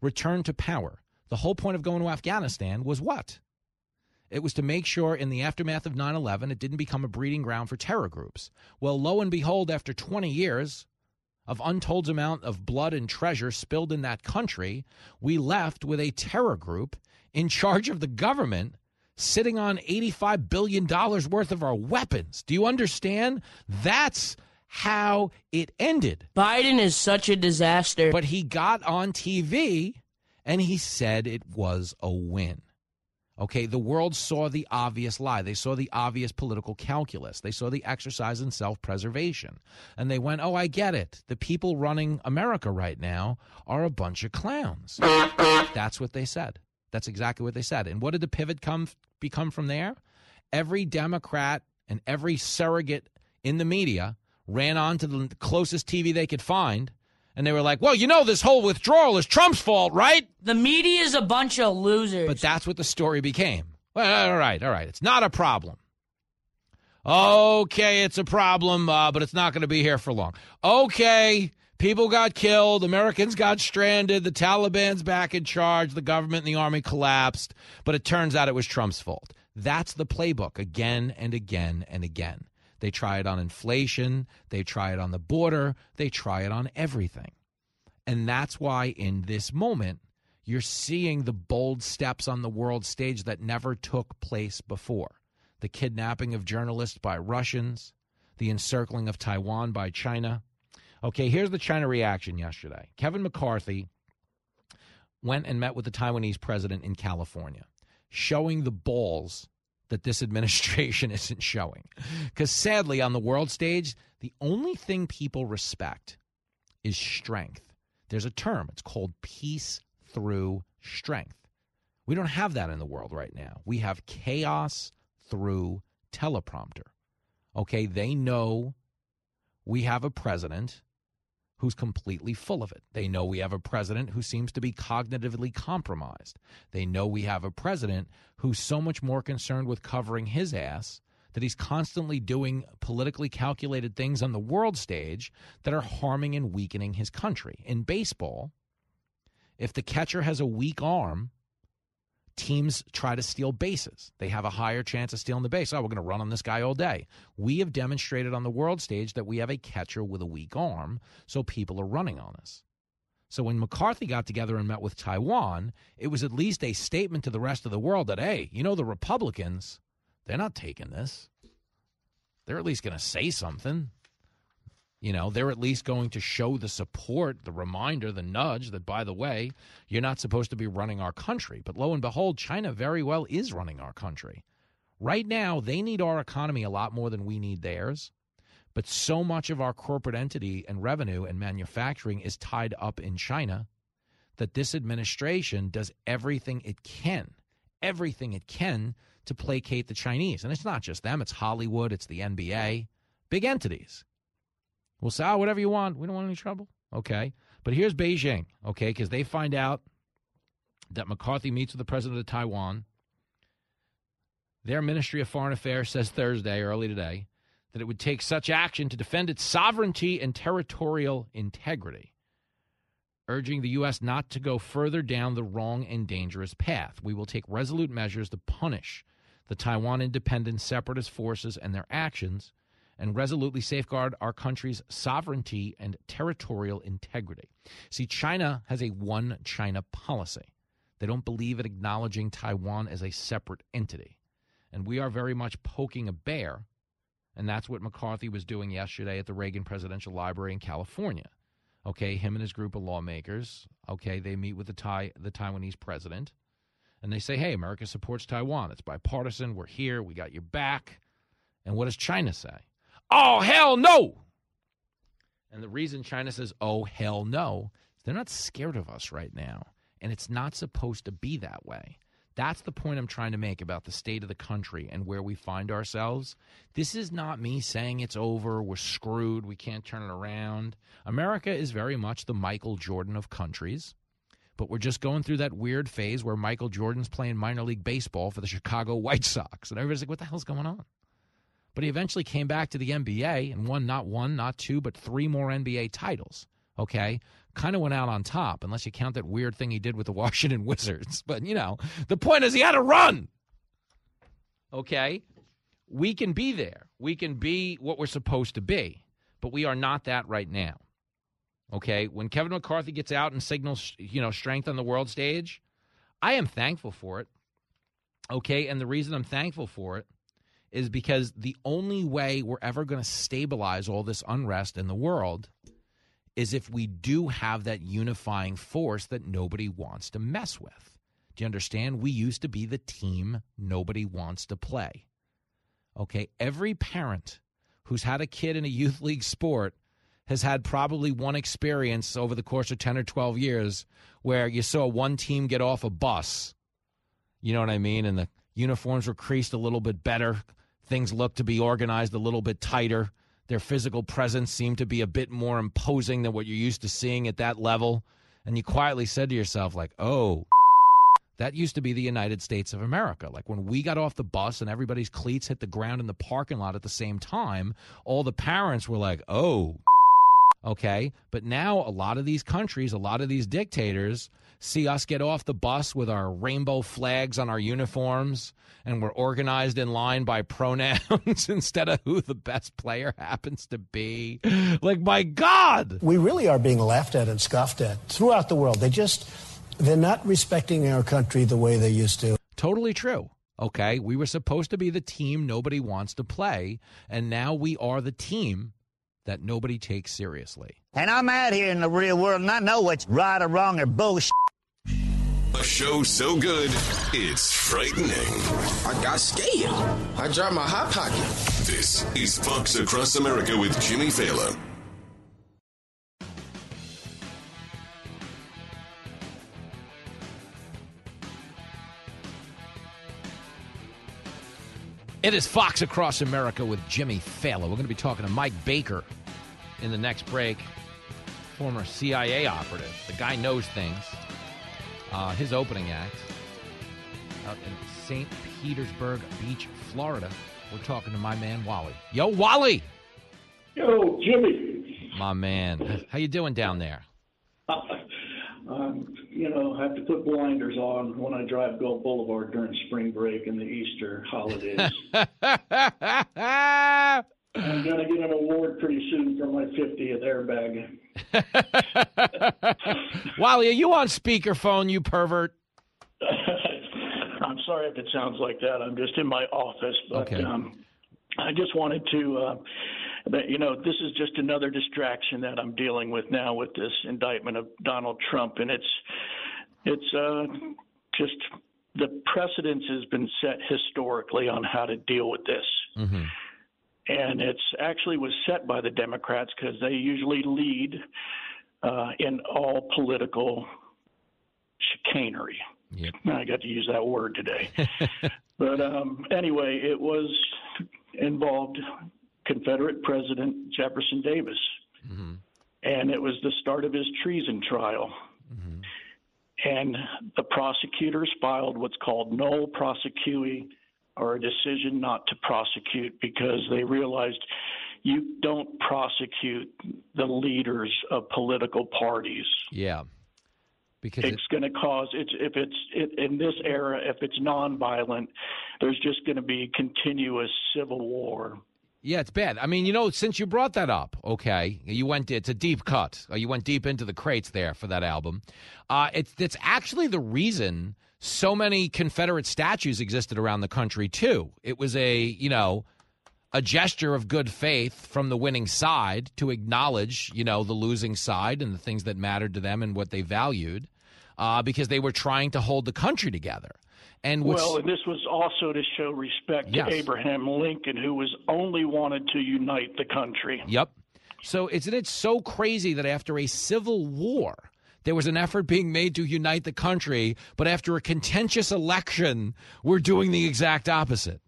return to power. The whole point of going to Afghanistan was what? It was to make sure in the aftermath of 9 11 it didn't become a breeding ground for terror groups. Well, lo and behold, after 20 years of untold amount of blood and treasure spilled in that country, we left with a terror group in charge of the government sitting on $85 billion worth of our weapons. Do you understand? That's how it ended. Biden is such a disaster. But he got on TV and he said it was a win. Okay, the world saw the obvious lie. They saw the obvious political calculus. They saw the exercise in self preservation. And they went, oh, I get it. The people running America right now are a bunch of clowns. That's what they said. That's exactly what they said. And what did the pivot come become from there? Every Democrat and every surrogate in the media ran on to the closest TV they could find and they were like, well, you know, this whole withdrawal is Trump's fault, right? The media is a bunch of losers. But that's what the story became. Well, all right, all right. It's not a problem. Okay, it's a problem, uh, but it's not going to be here for long. Okay, people got killed, Americans got stranded, the Taliban's back in charge, the government and the army collapsed, but it turns out it was Trump's fault. That's the playbook again and again and again. They try it on inflation. They try it on the border. They try it on everything. And that's why in this moment, you're seeing the bold steps on the world stage that never took place before the kidnapping of journalists by Russians, the encircling of Taiwan by China. Okay, here's the China reaction yesterday. Kevin McCarthy went and met with the Taiwanese president in California, showing the balls that this administration isn't showing. Because sadly, on the world stage, the only thing people respect is strength. There's a term, it's called peace through strength. We don't have that in the world right now. We have chaos through teleprompter. Okay, they know we have a president who's completely full of it. They know we have a president who seems to be cognitively compromised. They know we have a president who's so much more concerned with covering his ass that he's constantly doing politically calculated things on the world stage that are harming and weakening his country. In baseball, if the catcher has a weak arm, teams try to steal bases. They have a higher chance of stealing the base. Oh, we're going to run on this guy all day. We have demonstrated on the world stage that we have a catcher with a weak arm, so people are running on us. So when McCarthy got together and met with Taiwan, it was at least a statement to the rest of the world that, hey, you know, the Republicans, they're not taking this. They're at least going to say something. You know, they're at least going to show the support, the reminder, the nudge that, by the way, you're not supposed to be running our country. But lo and behold, China very well is running our country. Right now, they need our economy a lot more than we need theirs. But so much of our corporate entity and revenue and manufacturing is tied up in China that this administration does everything it can, everything it can to placate the Chinese. And it's not just them, it's Hollywood, it's the NBA, big entities. We'll say, oh, whatever you want. We don't want any trouble. Okay. But here's Beijing, okay, because they find out that McCarthy meets with the president of Taiwan. Their Ministry of Foreign Affairs says Thursday, early today, that it would take such action to defend its sovereignty and territorial integrity, urging the U.S. not to go further down the wrong and dangerous path. We will take resolute measures to punish the Taiwan independent separatist forces and their actions and resolutely safeguard our country's sovereignty and territorial integrity. See, China has a one China policy. They don't believe in acknowledging Taiwan as a separate entity. And we are very much poking a bear. And that's what McCarthy was doing yesterday at the Reagan Presidential Library in California. Okay, him and his group of lawmakers, okay, they meet with the Thai, the Taiwanese president and they say, "Hey, America supports Taiwan. It's bipartisan. We're here. We got your back." And what does China say? Oh, hell no. And the reason China says, oh, hell no, they're not scared of us right now. And it's not supposed to be that way. That's the point I'm trying to make about the state of the country and where we find ourselves. This is not me saying it's over, we're screwed, we can't turn it around. America is very much the Michael Jordan of countries, but we're just going through that weird phase where Michael Jordan's playing minor league baseball for the Chicago White Sox. And everybody's like, what the hell's going on? But he eventually came back to the NBA and won not one, not two, but three more NBA titles. Okay. Kind of went out on top, unless you count that weird thing he did with the Washington Wizards. But, you know, the point is he had to run. Okay. We can be there. We can be what we're supposed to be, but we are not that right now. Okay. When Kevin McCarthy gets out and signals, you know, strength on the world stage, I am thankful for it. Okay. And the reason I'm thankful for it is because the only way we're ever going to stabilize all this unrest in the world is if we do have that unifying force that nobody wants to mess with. Do you understand? We used to be the team nobody wants to play. Okay, every parent who's had a kid in a youth league sport has had probably one experience over the course of 10 or 12 years where you saw one team get off a bus. You know what I mean? And the uniforms were creased a little bit better Things look to be organized a little bit tighter. Their physical presence seemed to be a bit more imposing than what you're used to seeing at that level. And you quietly said to yourself, like, oh, that used to be the United States of America. Like when we got off the bus and everybody's cleats hit the ground in the parking lot at the same time, all the parents were like, oh, Okay. But now a lot of these countries, a lot of these dictators see us get off the bus with our rainbow flags on our uniforms and we're organized in line by pronouns instead of who the best player happens to be. Like, my God. We really are being laughed at and scoffed at throughout the world. They just, they're not respecting our country the way they used to. Totally true. Okay. We were supposed to be the team nobody wants to play, and now we are the team that nobody takes seriously. And I'm out here in the real world and I know what's right or wrong or bullshit. A show so good, it's frightening. I got scared. I dropped my hot pocket. This is Fox Across America with Jimmy Failla. It is Fox Across America with Jimmy Failla. We're going to be talking to Mike Baker in the next break, former CIA operative. The guy knows things. Uh, his opening act out in St. Petersburg Beach, Florida. We're talking to my man Wally. Yo, Wally. Yo, Jimmy. My man. How you doing down there? um, you know, I have to put blinders on when I drive Gulf Boulevard during spring break and the Easter holidays. I'm going to get an award pretty soon for my 50th airbag. Wally, are you on speakerphone, you pervert? I'm sorry if it sounds like that. I'm just in my office, but Okay. um, I just wanted to. Uh, that, you know, this is just another distraction that I'm dealing with now with this indictment of Donald Trump, and it's it's uh, just the precedence has been set historically on how to deal with this Mm-hmm. and it's actually was set by the Democrats because they usually lead uh, in all political chicanery. Yep. I got to use that word today. but um, anyway, it was involved Confederate President Jefferson Davis, mm-hmm. and it was the start of his treason trial. Mm-hmm. And the prosecutors filed what's called nolle prosequi or a decision not to prosecute because they realized you don't prosecute the leaders of political parties. Yeah. Because it's going to cause it's if it's it, in this era if it's nonviolent, there's just going to be continuous civil war. Yeah, it's bad. I mean, you know, since you brought that up, okay, you went. It's a deep cut. Uh, You went deep into the crates there for that album. Uh, it's it's actually the reason so many Confederate statues existed around the country too. It was a you know a gesture of good faith from the winning side to acknowledge you know the losing side and the things that mattered to them and what they valued, uh, because they were trying to hold the country together. And what's, well, and this was also to show respect Yes. to Abraham Lincoln, who was only wanted to unite the country. Yep. So isn't it so crazy that after a civil war, there was an effort being made to unite the country, but after a contentious election, we're doing the exact opposite?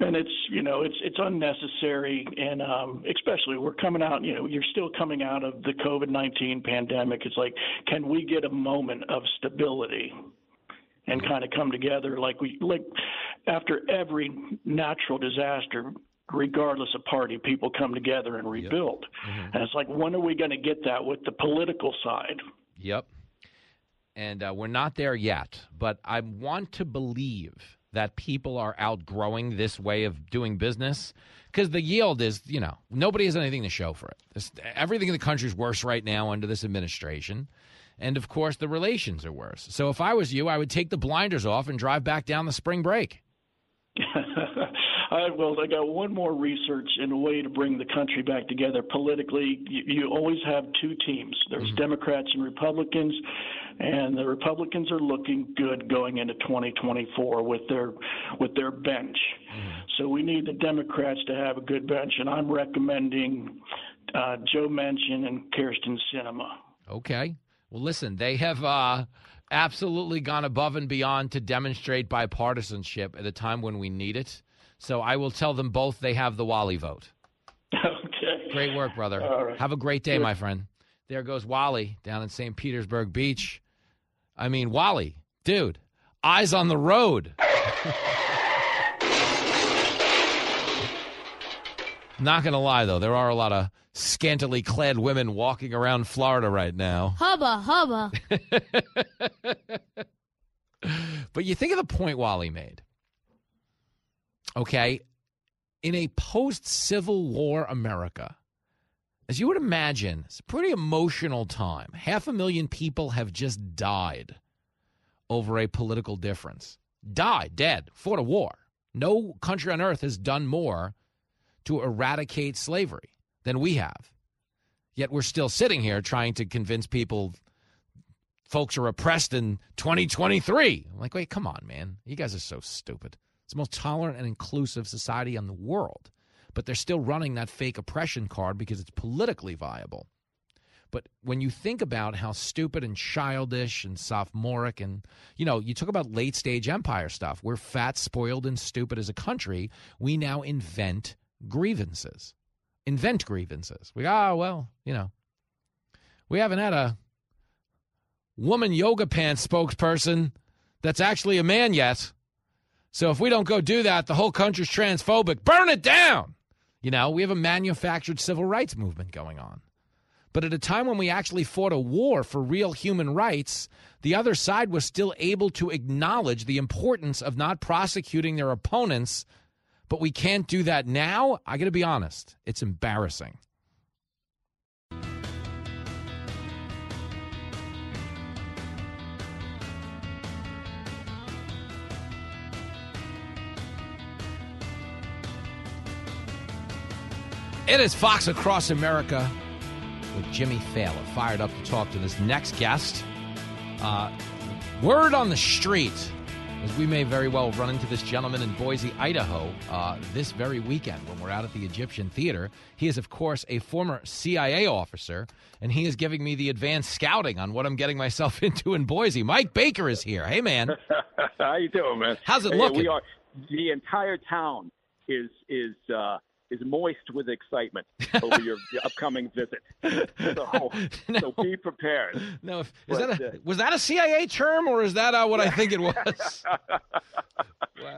And it's you know it's it's unnecessary. And um especially we're coming out you know you're still coming out of the covid-19 pandemic. It's like can we get a moment of stability and kind of come together like we like after every natural disaster regardless of party people come together and rebuild. And it's like when are we going to get that with the political side? Yep. And uh, we're not there yet, but I want to believe that people are outgrowing this way of doing business because the yield is, you know, nobody has anything to show for it. Everything in the country is worse right now under this administration. And of course, the relations are worse. So if I was you, I would take the blinders off and drive back down the spring break. I, well, I got one more research and a way to bring the country back together politically. You, you always have two teams. There's Democrats and Republicans, and the Republicans are looking good going into 2024 with their with their bench. So we need the Democrats to have a good bench, and I'm recommending uh, Joe Manchin and Kyrsten Sinema. Okay. Well, listen, they have uh, absolutely gone above and beyond to demonstrate bipartisanship at a time when we need it. So I will tell them both they have the Wally vote. okay. Great work, brother. All right. Have a great day, Good. my friend. There goes Wally down in St. Petersburg Beach. I mean, Wally, dude, eyes on the road. Not going to lie, though, there are a lot of scantily clad women walking around Florida right now. Hubba, hubba. But you think of the point Wally made. Okay. In a post Civil War America, as you would imagine, it's a pretty emotional time. Half a million people have just died over a political difference. Died, dead, fought a war. No country on earth has done more to eradicate slavery than we have. Yet we're still sitting here trying to convince people folks are oppressed in 2023. I'm like, wait, come on, man. You guys are so stupid. It's the most tolerant and inclusive society in the world. But they're still running that fake oppression card because it's politically viable. But when you think about how stupid and childish and sophomoric, and you know, you talk about late stage empire stuff, we're fat, spoiled, and stupid as a country. We now invent grievances, invent grievances. We go, oh well, you know, we haven't had a woman yoga pants spokesperson that's actually a man yet. So if we don't go do that, the whole country's transphobic. Burn it down. You know, we have a manufactured civil rights movement going on. But at a time when we actually fought a war for real human rights, the other side was still able to acknowledge the importance of not prosecuting their opponents. But we can't do that now. I got to be honest, it's embarrassing. It is Fox Across America with Jimmy Failla. Fired up to talk to this next guest. Uh, word on the street is we may very well run into this gentleman in Boise, Idaho, uh, this very weekend when we're out at the Egyptian Theater. He is, of course, a former CIA officer, and he is giving me the advanced scouting on what I'm getting myself into in Boise. Mike Baker is here. Hey, man. How you doing, man? How's it Hey, looking? We are the entire town is is uh, is moist with excitement over your, your upcoming visit. So, so be prepared. No, is But, that a, uh, was that a CIA term or is that uh, what I think it was?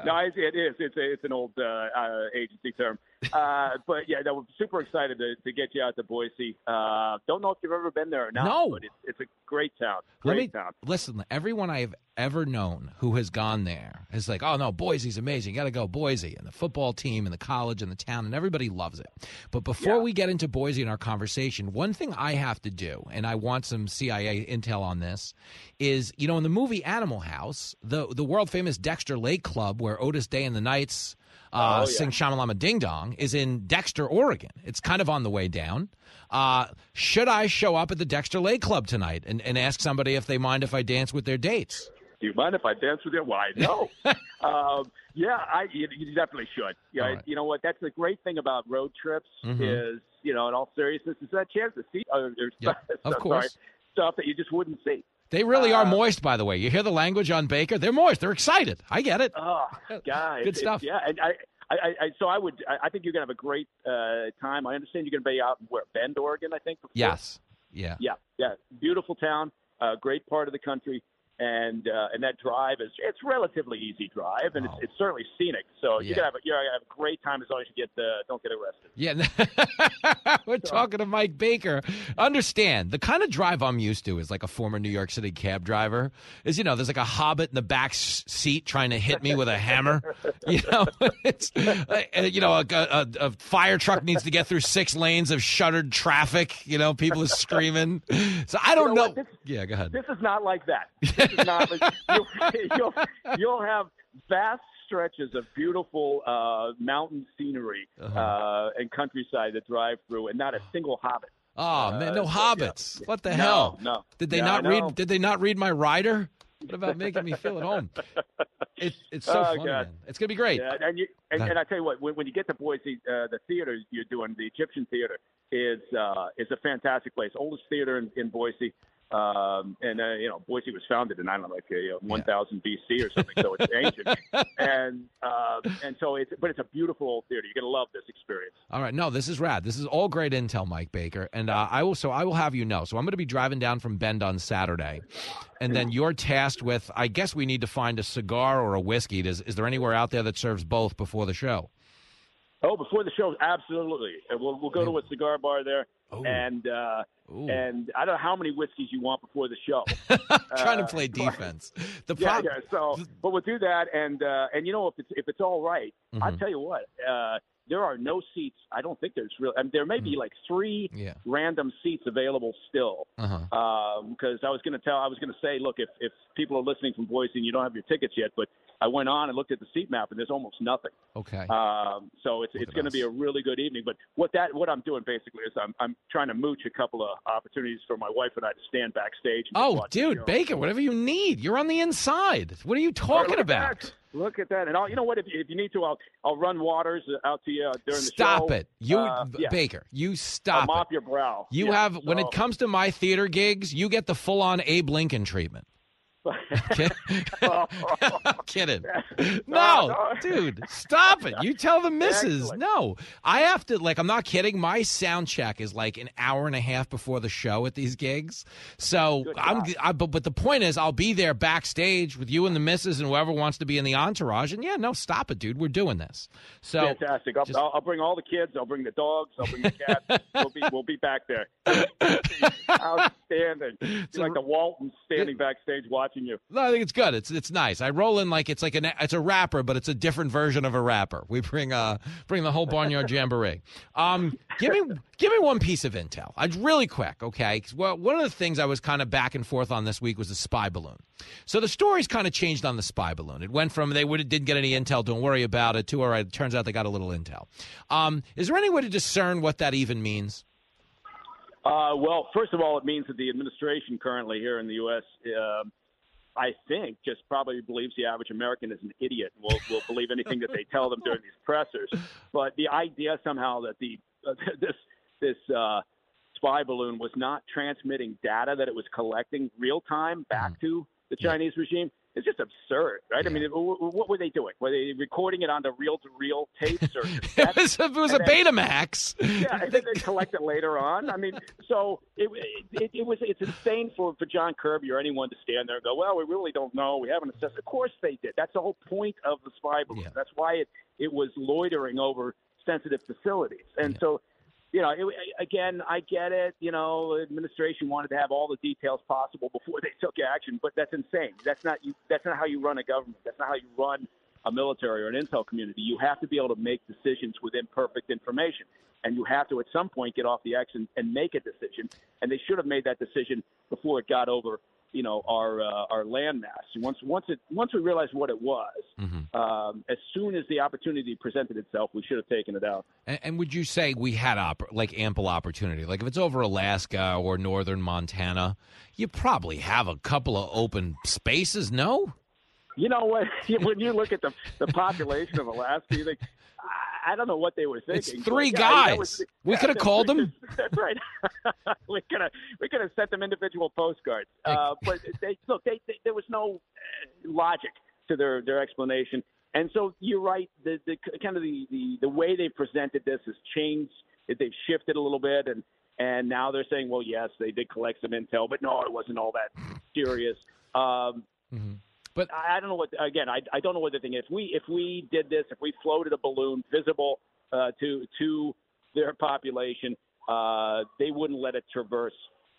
No, it, it is. It's a, it's an old uh, uh, agency term. Uh, but yeah, no, we're super excited to, to get you out to Boise. Uh, don't know if you've ever been there or not. No. but it's, it's a great town. Great me town. listen. Everyone I have ever known who has gone there is like, "Oh no, Boise's amazing. You got to go Boise." And the football team, and the college, and the town, and everybody loves it. But before we get into Boise in our conversation, one thing I have to do, and I want some CIA intel on this, is you know in the movie Animal House, the the world famous Dexter Lake Club, where Otis Day and the Knights. Uh, Oh, yeah. sing Shamalama Ding Dong is in Dexter, Oregon. It's kind of on the way down. Uh, should I show up at the Dexter Lake Club tonight and, and ask somebody if they mind if I dance with their dates? Do you mind if I dance with you? Well, no? um, yeah, I you, you definitely should. Yeah, right. you know what? That's the great thing about road trips Mhm. is you know, in all seriousness, is that chance to see uh, there's Yeah, of sorry, course. stuff that you just wouldn't see. They really are Uh, moist, by the way. You hear the language on Baker? They're moist. They're excited. I get it. Oh, guys, Good stuff. yeah, and I, I, I, so I would. I, I think you're gonna have a great uh, time. I understand you're gonna be out in where Bend, Oregon. I think. before? Yes. Yeah. Yeah, yeah. Beautiful town, uh, great part of the country, and uh, and that drive is it's relatively easy drive, and it's, it's certainly scenic. So Yeah. you're gonna have a, you're gonna have a great time as long as you get uh, don't get arrested. Yeah, we're talking to Mike Baker. Understand the kind of drive I'm used to is like a former New York City cab driver. Is you know there's like a hobbit in the back seat trying to hit me with a hammer. You know, it's uh, you know a, a, a fire truck needs to get through six lanes of shuttered traffic. You know, people are screaming. So I don't You know know. This- yeah, go ahead. This is not like that. Not. You'll, you'll you'll have vast stretches of beautiful uh, mountain scenery Uh-huh. uh and countryside to drive through, and not a single hobbit. Oh man, no Uh, so, hobbits. yeah. What the No, hell? no. Did they Yeah, not read? Did they not read my rider? What about making me feel at home? It, it's so Oh, funny, man. It's gonna be great. Yeah, and you and, and I tell you what, when, when you get to Boise, uh, the theater you're doing, the Egyptian Theater, is uh, is a fantastic place. Oldest theater in, in Boise, um, and uh, you know Boise was founded in I don't know like uh, you know, 1000 BC or something, so it's ancient. And uh, and so it's but it's a beautiful old theater. You're gonna love this experience. All right, no, this is rad. This is all great intel, Mike Baker, and uh, I will. So I will have you know. So I'm going to be driving down from Bend on Saturday, and then you're tasked with. I guess we need to find a cigar or a whiskey. Does, is there anywhere out there that serves both before the show? Oh, before the show, absolutely. And We'll we'll go to a cigar bar there, and uh, and I don't know how many whiskeys you want before the show. Trying to Uh, play defense. The yeah, yeah. So, but we'll do that, and uh, and you know if it's if it's all right, I'll Mhm. tell you what. Uh, there are no seats. I don't think there's real. I mean, there may be like three Mm. Yeah. random seats available still. Uh-huh. Because I was going to tell, I was going to say, look, if if people are listening from Boise and you don't have your tickets yet, but I went on and looked at the seat map and there's almost nothing. Okay. Um, so it's it's going to be a really good evening. But what that what I'm doing basically is I'm I'm trying to mooch a couple of opportunities for my wife and I to stand backstage. Oh, dude. Baker, whatever you need. You're on the inside. What are you talking about? Look at that. And I'll, you know what? If, if you need to, I'll I'll run waters out to you uh, during the Stop show. it. You Uh, yeah. Baker, you I'll stop mop it. your brow. You Yeah, have when it comes to my theater gigs, you get the full on Abe Lincoln treatment. Kid- kidding. No, dude, stop it. You tell the missus. No, I have to, like, I'm not kidding. My sound check is like an hour and a half before the show at these gigs. So I'm, I, but, but the point is, I'll be there backstage with you and the missus and whoever wants to be in the entourage. And yeah, no, stop it, dude. We're doing this. So Fantastic. I'll, just- I'll, I'll bring all the kids. I'll bring the dogs. I'll bring the cats. we'll be we'll be back there. Outstanding. It's like the Waltons standing backstage watching you. No, I think it's good. It's it's nice. I roll in like it's like an it's a rapper, but it's a different version of a rapper. We bring uh bring the whole barnyard jamboree. Um, give me give me one piece of intel. I really quick, okay? Well, one of the things I was kind of back and forth on this week was the spy balloon. So the story's kind of changed on the spy balloon. It went from they would didn't get any intel, don't worry about it, to all right. It turns out they got a little intel. Um, is there any way to discern what that even means? Uh, well, first of all, it means that the administration currently here in the U.S. um I think, just probably believes the average American is an idiot and will, will believe anything that they tell them during these pressers. But the idea somehow that the uh, this this uh, spy balloon was not transmitting data that it was collecting real time back to the Chinese regime is just absurd, right? I mean, it, w- w- what were they doing? Were they recording it onto reel to reel tapes or? It was, it was a then- Betamax. yeah, and then they collect it later on. I mean, so it, it, it was it's insane for for John Kirby or anyone to stand there and go, well, we really don't know. We haven't assessed. Of course they did. That's the whole point of the spy balloon. That's why it it was loitering over sensitive facilities. And so, you know, it, again, I get it. You know, administration wanted to have all the details possible before they took action, but that's insane. That's not you. That's not how you run a government. That's not how you run a military or an intel community. You have to be able to make decisions with imperfect information. And you have to, at some point, get off the X and, and make a decision. And they should have made that decision before it got over, you know, our uh, our landmass. Once once it once we realized what it was, um, as soon as the opportunity presented itself, we should have taken it out. And, and would you say we had opp- like ample opportunity? Like if it's over Alaska or northern Montana, you probably have a couple of open spaces. No, You know what? When you look at the the population of Alaska, you think. I- don't know what they were thinking. It's three but, yeah, guys. was- We could have called them. That's right. we could have we could have sent them individual postcards. Uh, but they look. They, they, there was no uh, logic to their their explanation. And so you're right. The, the kind of the, the the way they presented this has changed. They've shifted a little bit, and and now they're saying, well, yes, they did collect some intel, but no, it wasn't all that serious. Um, But I, I don't know what. Again, I, I don't know what the thing is. If we if we did this, if we floated a balloon visible uh, to to their population, uh, they wouldn't let it traverse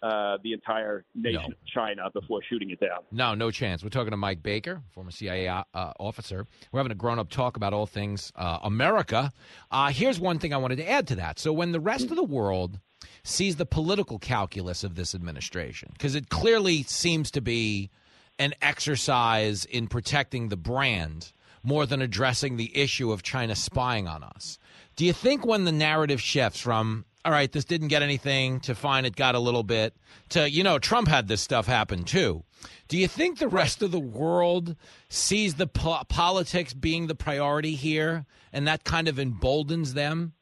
uh, the entire nation of China before shooting it down. no, no chance. We're talking to Mike Baker, former CIA uh, officer. We're having a grown-up talk about all things uh, America. Uh, here's one thing I wanted to add to that. So when the rest of the world sees the political calculus of this administration, because it clearly seems to be an exercise in protecting the brand more than addressing the issue of China spying on us. Do you think when the narrative shifts from, all right, this didn't get anything, to fine, it got a little bit, to, you know, Trump had this stuff happen too. Do you think the rest of the world sees the po- politics being the priority here and that kind of emboldens them?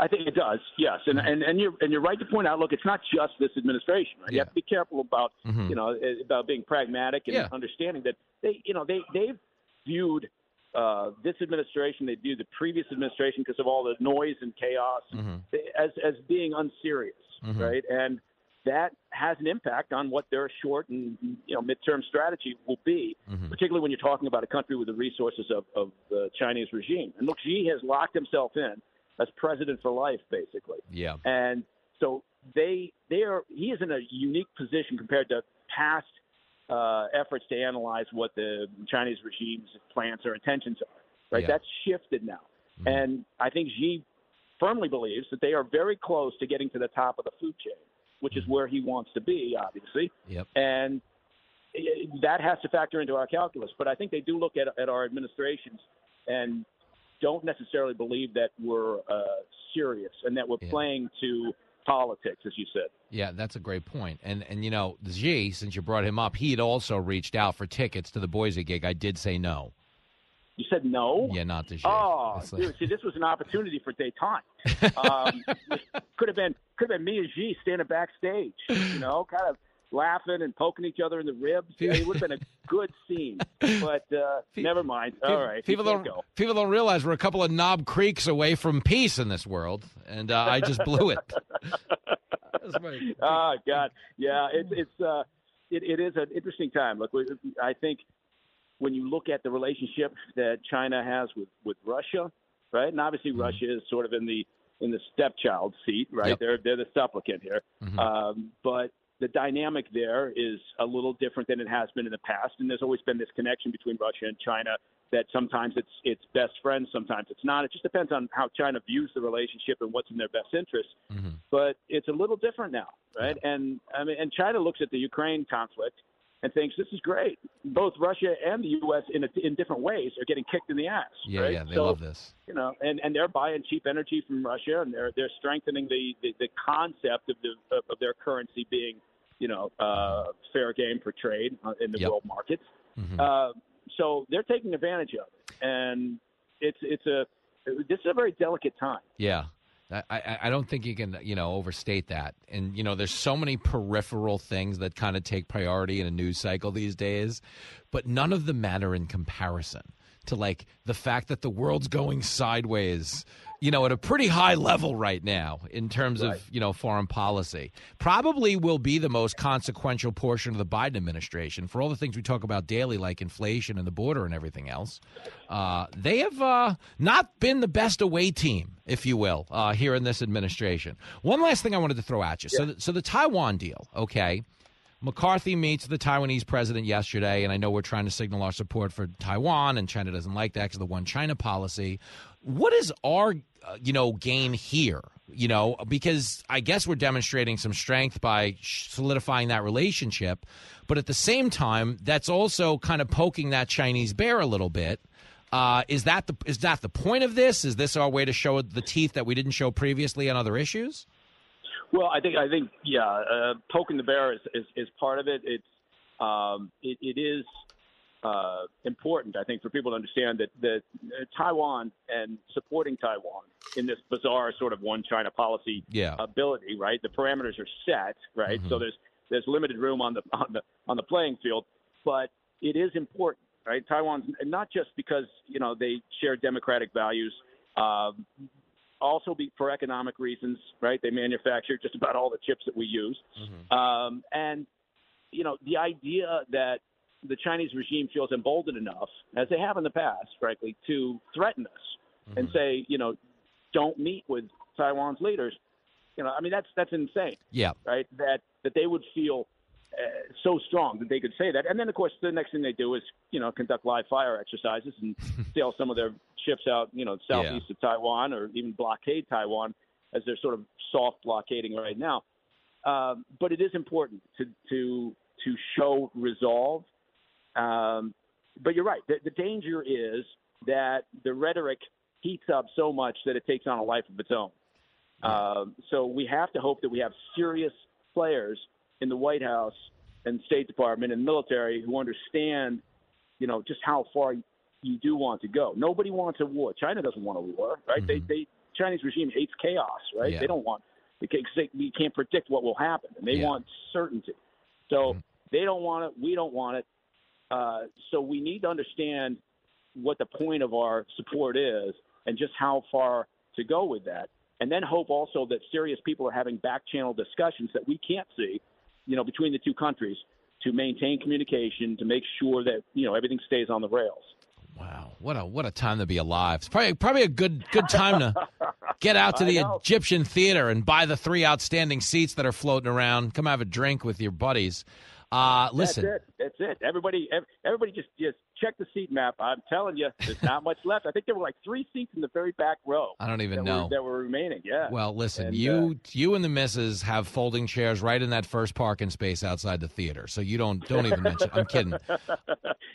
I think it does, yes, and and and you're and you're right to point out. Look, it's not just this administration. Right? You have to be careful about Mhm. you know eh, about being pragmatic and Yeah. understanding that they you know they they've viewed uh, this administration, they viewed the previous administration because of all the noise and chaos Mm-hmm. as as being unserious, Mhm. right? And that has an impact on what their short and you know midterm strategy will be, Mm-hmm. particularly when you're talking about a country with the resources of, of the Chinese regime. And look, Xi has locked himself in as president for life, basically. Yeah. And so they they are he is in a unique position compared to past uh, efforts to analyze what the Chinese regime's plans or intentions are. Right, Yeah. that's shifted now, and I think Xi firmly believes that they are very close to getting to the top of the food chain, which is where he wants to be, obviously. Yep. And eh, that has to factor into our calculus. But I think they do look at, at our administrations and don't necessarily believe that we're uh, serious and that we're playing to politics, as you said. Yeah, that's a great point. And and you know, Xi, since you brought him up, he had also reached out for tickets to the Boise gig. I did say no. You said no? Yeah, not to Xi. Oh, like- dude! See, this was an opportunity for detente. Um, could have been could have been me and Xi standing backstage, you know, kind of laughing and poking each other in the ribs. It would have been a good scene, but uh, never mind. All People- right, People don't go. people don't realize we're a couple of knob creeks away from peace in this world, and uh, I just blew it. oh God, yeah, it's it's uh, it, it is an interesting time. Look, I think when you look at the relationship that China has with with Russia, right, and obviously Russia is sort of in the in the stepchild seat, right? Yep. They're they're the supplicant here, um, but the dynamic there is a little different than it has been in the past, and there's always been this connection between Russia and China that sometimes it's it's best friends, sometimes it's not. It just depends on how China views the relationship and what's in their best interest mm-hmm. but it's a little different now, right? And I mean, and China looks at the Ukraine conflict and thinks this is great. Both Russia and the U.S. in a, in different ways are getting kicked in the ass. Yeah, right? yeah, they So, love this. You know, and and they're buying cheap energy from Russia, and they're they're strengthening the the, the concept of the of their currency being, you know, uh, fair game for trade uh, in the Yep. world markets. Mm-hmm. Uh, so they're taking advantage of it, and it's it's a this is a very delicate time. Yeah. I, I, I don't think you can, you know, overstate that. And, you know, there's so many peripheral things that kind of take priority in a news cycle these days, but none of them matter in comparison to, like, the fact that the world's going sideways, you know, at a pretty high level right now in terms of, you know, foreign policy. Probably will be the most consequential portion of the Biden administration for all the things we talk about daily, like inflation and the border and everything else. Uh, they have uh, not been the best away team, if you will, uh, here in this administration. One last thing I wanted to throw at you. So, the, so the Taiwan deal, okay? McCarthy meets the Taiwanese president yesterday, and I know we're trying to signal our support for Taiwan, and China doesn't like that because of the one China policy. What is our, uh, you know, gain here? You know, because I guess we're demonstrating some strength by solidifying that relationship, but at the same time, that's also kind of poking that Chinese bear a little bit. Uh, is that the is that the point of this? Is this our way to show the teeth that we didn't show previously on other issues? Well, I think I think yeah, uh, poking the bear is, is, is part of it. It's um, it, it is uh, important, I think, for people to understand that that uh, Taiwan and supporting Taiwan in this bizarre sort of one China policy Yeah. ability, right? The parameters are set, right? So there's there's limited room on the on the on the playing field, but it is important, right? Taiwan's not just because you know they share democratic values. Um, also be for economic reasons, right? They manufacture just about all the chips that we use. Um, and, you know, the idea that the Chinese regime feels emboldened enough, as they have in the past, frankly, to threaten us and say, you know, don't meet with Taiwan's leaders. You know, I mean, that's that's insane, Yeah. right? That that they would feel uh, so strong that they could say that. And then, of course, the next thing they do is, you know, conduct live fire exercises and sail some of their ships out, you know, southeast of Taiwan or even blockade Taiwan as they're sort of soft blockading right now. Um, but it is important to to to show resolve. Um, but you're right. The, the danger is that the rhetoric heats up so much that it takes on a life of its own. Um, so we have to hope that we have serious players in the White House and State Department and military who understand, you know, just how far you do want to go. Nobody wants a war. China doesn't want a war, right? They, they Chinese regime hates chaos, right? Yeah. They don't want because they, we can't predict what will happen, and they Yeah. want certainty. So they don't want it. We don't want it. Uh, so we need to understand what the point of our support is and just how far to go with that. and then hope also that serious people are having back channel discussions that we can't see, you know, between the two countries to maintain communication to make sure that you know everything stays on the rails. Wow, what a what a time to be alive! It's probably probably a good good time to get out to the. Egyptian theater and buy the three outstanding seats that are floating around. Come have a drink with your buddies. Uh, listen, That's it. That's it. Everybody, everybody, just just check the seat map. I'm telling you, there's not much left. I think there were like three seats in the very back row. I don't even that know. were, that were remaining. Yeah. Well, listen, And, you uh, you and the missus have folding chairs right in that first parking space outside the theater. So you don't don't even mention. I'm kidding.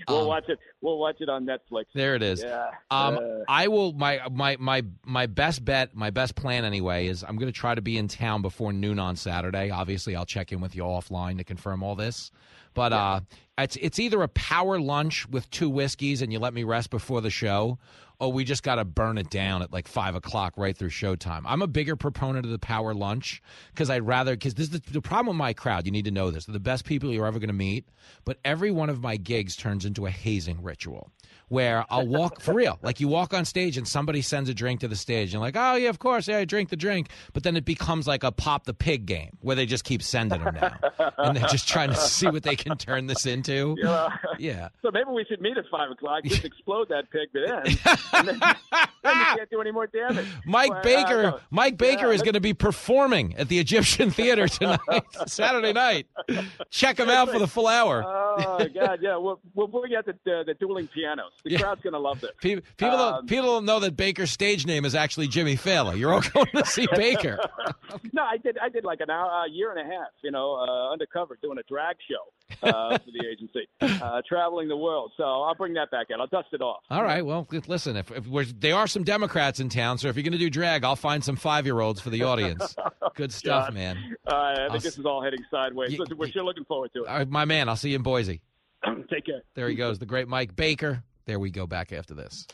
we'll Um, watch it. We'll watch it on Netflix. There it is. Yeah. Um, Uh, I will. My my my my best bet, my best plan anyway, is I'm going to try to be in town before noon on Saturday. Obviously, I'll check in with you offline to confirm all this. But uh, it's it's either a power lunch with two whiskeys and you let me rest before the show, or we just got to burn it down at like five o'clock right through showtime. I'm a bigger proponent of the power lunch because I'd rather because this is the, the problem with my crowd. You need to know this: they're the best people you're ever going to meet. But every one of my gigs turns into a hazing ritual where I'll walk for real. Like you walk on stage and somebody sends a drink to the stage. And like, oh, yeah, of course. Yeah, I drink the drink. But then it becomes like a pop the pig game where they just keep sending them now. and they're just trying to see what they can turn this into. Yeah. Yeah. So maybe we should meet at five o'clock. Just explode that pig then, and then, you can't do any more damage. Mike Well, uh, Baker, no. Mike Baker Yeah, is going to be performing at the Egyptian Theater tonight, Saturday night. Check him out for the full hour. Oh God, yeah. We'll we'll the the, the dueling pianos. The crowd's gonna love this. Pe- People, Um, don't, people don't know that Baker's stage name is actually Jimmy Failla. You're all going to see Baker. no, I did. I did like an hour, a year and a half. You know, uh, undercover doing a drag show uh, for the agency, uh, traveling the world. So I'll bring that back out. I'll dust it off. All right. Well, listen. If, if we're, there are some Democrats in town, so if you're going to do drag, I'll find some five year olds for the audience. Good stuff, God. man. Uh, I think I'll this is all heading sideways. Listen, we're sure looking forward to it. Right, my man. I'll see you in Boise. Take care. There he goes, the great Mike Baker. There we go. Back after this.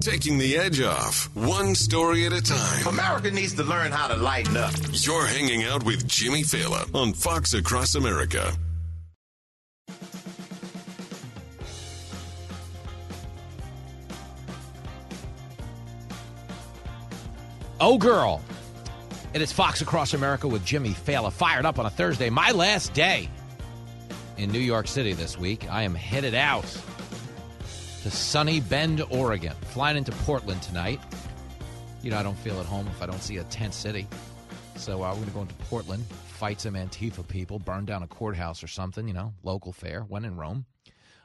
Taking the edge off, one story at a time. America needs to learn how to lighten up. You're hanging out with Jimmy Failla on Fox Across America. Oh, girl. It is Fox Across America with Jimmy Failla. Fired up on a Thursday. My last day in New York City this week. I am headed out to sunny Bend, Oregon. Flying into Portland tonight. You know, I don't feel at home if I don't see a tent city. So uh, we're going to go into Portland, fight some Antifa people, burn down a courthouse or something, you know, local fair, when in Rome.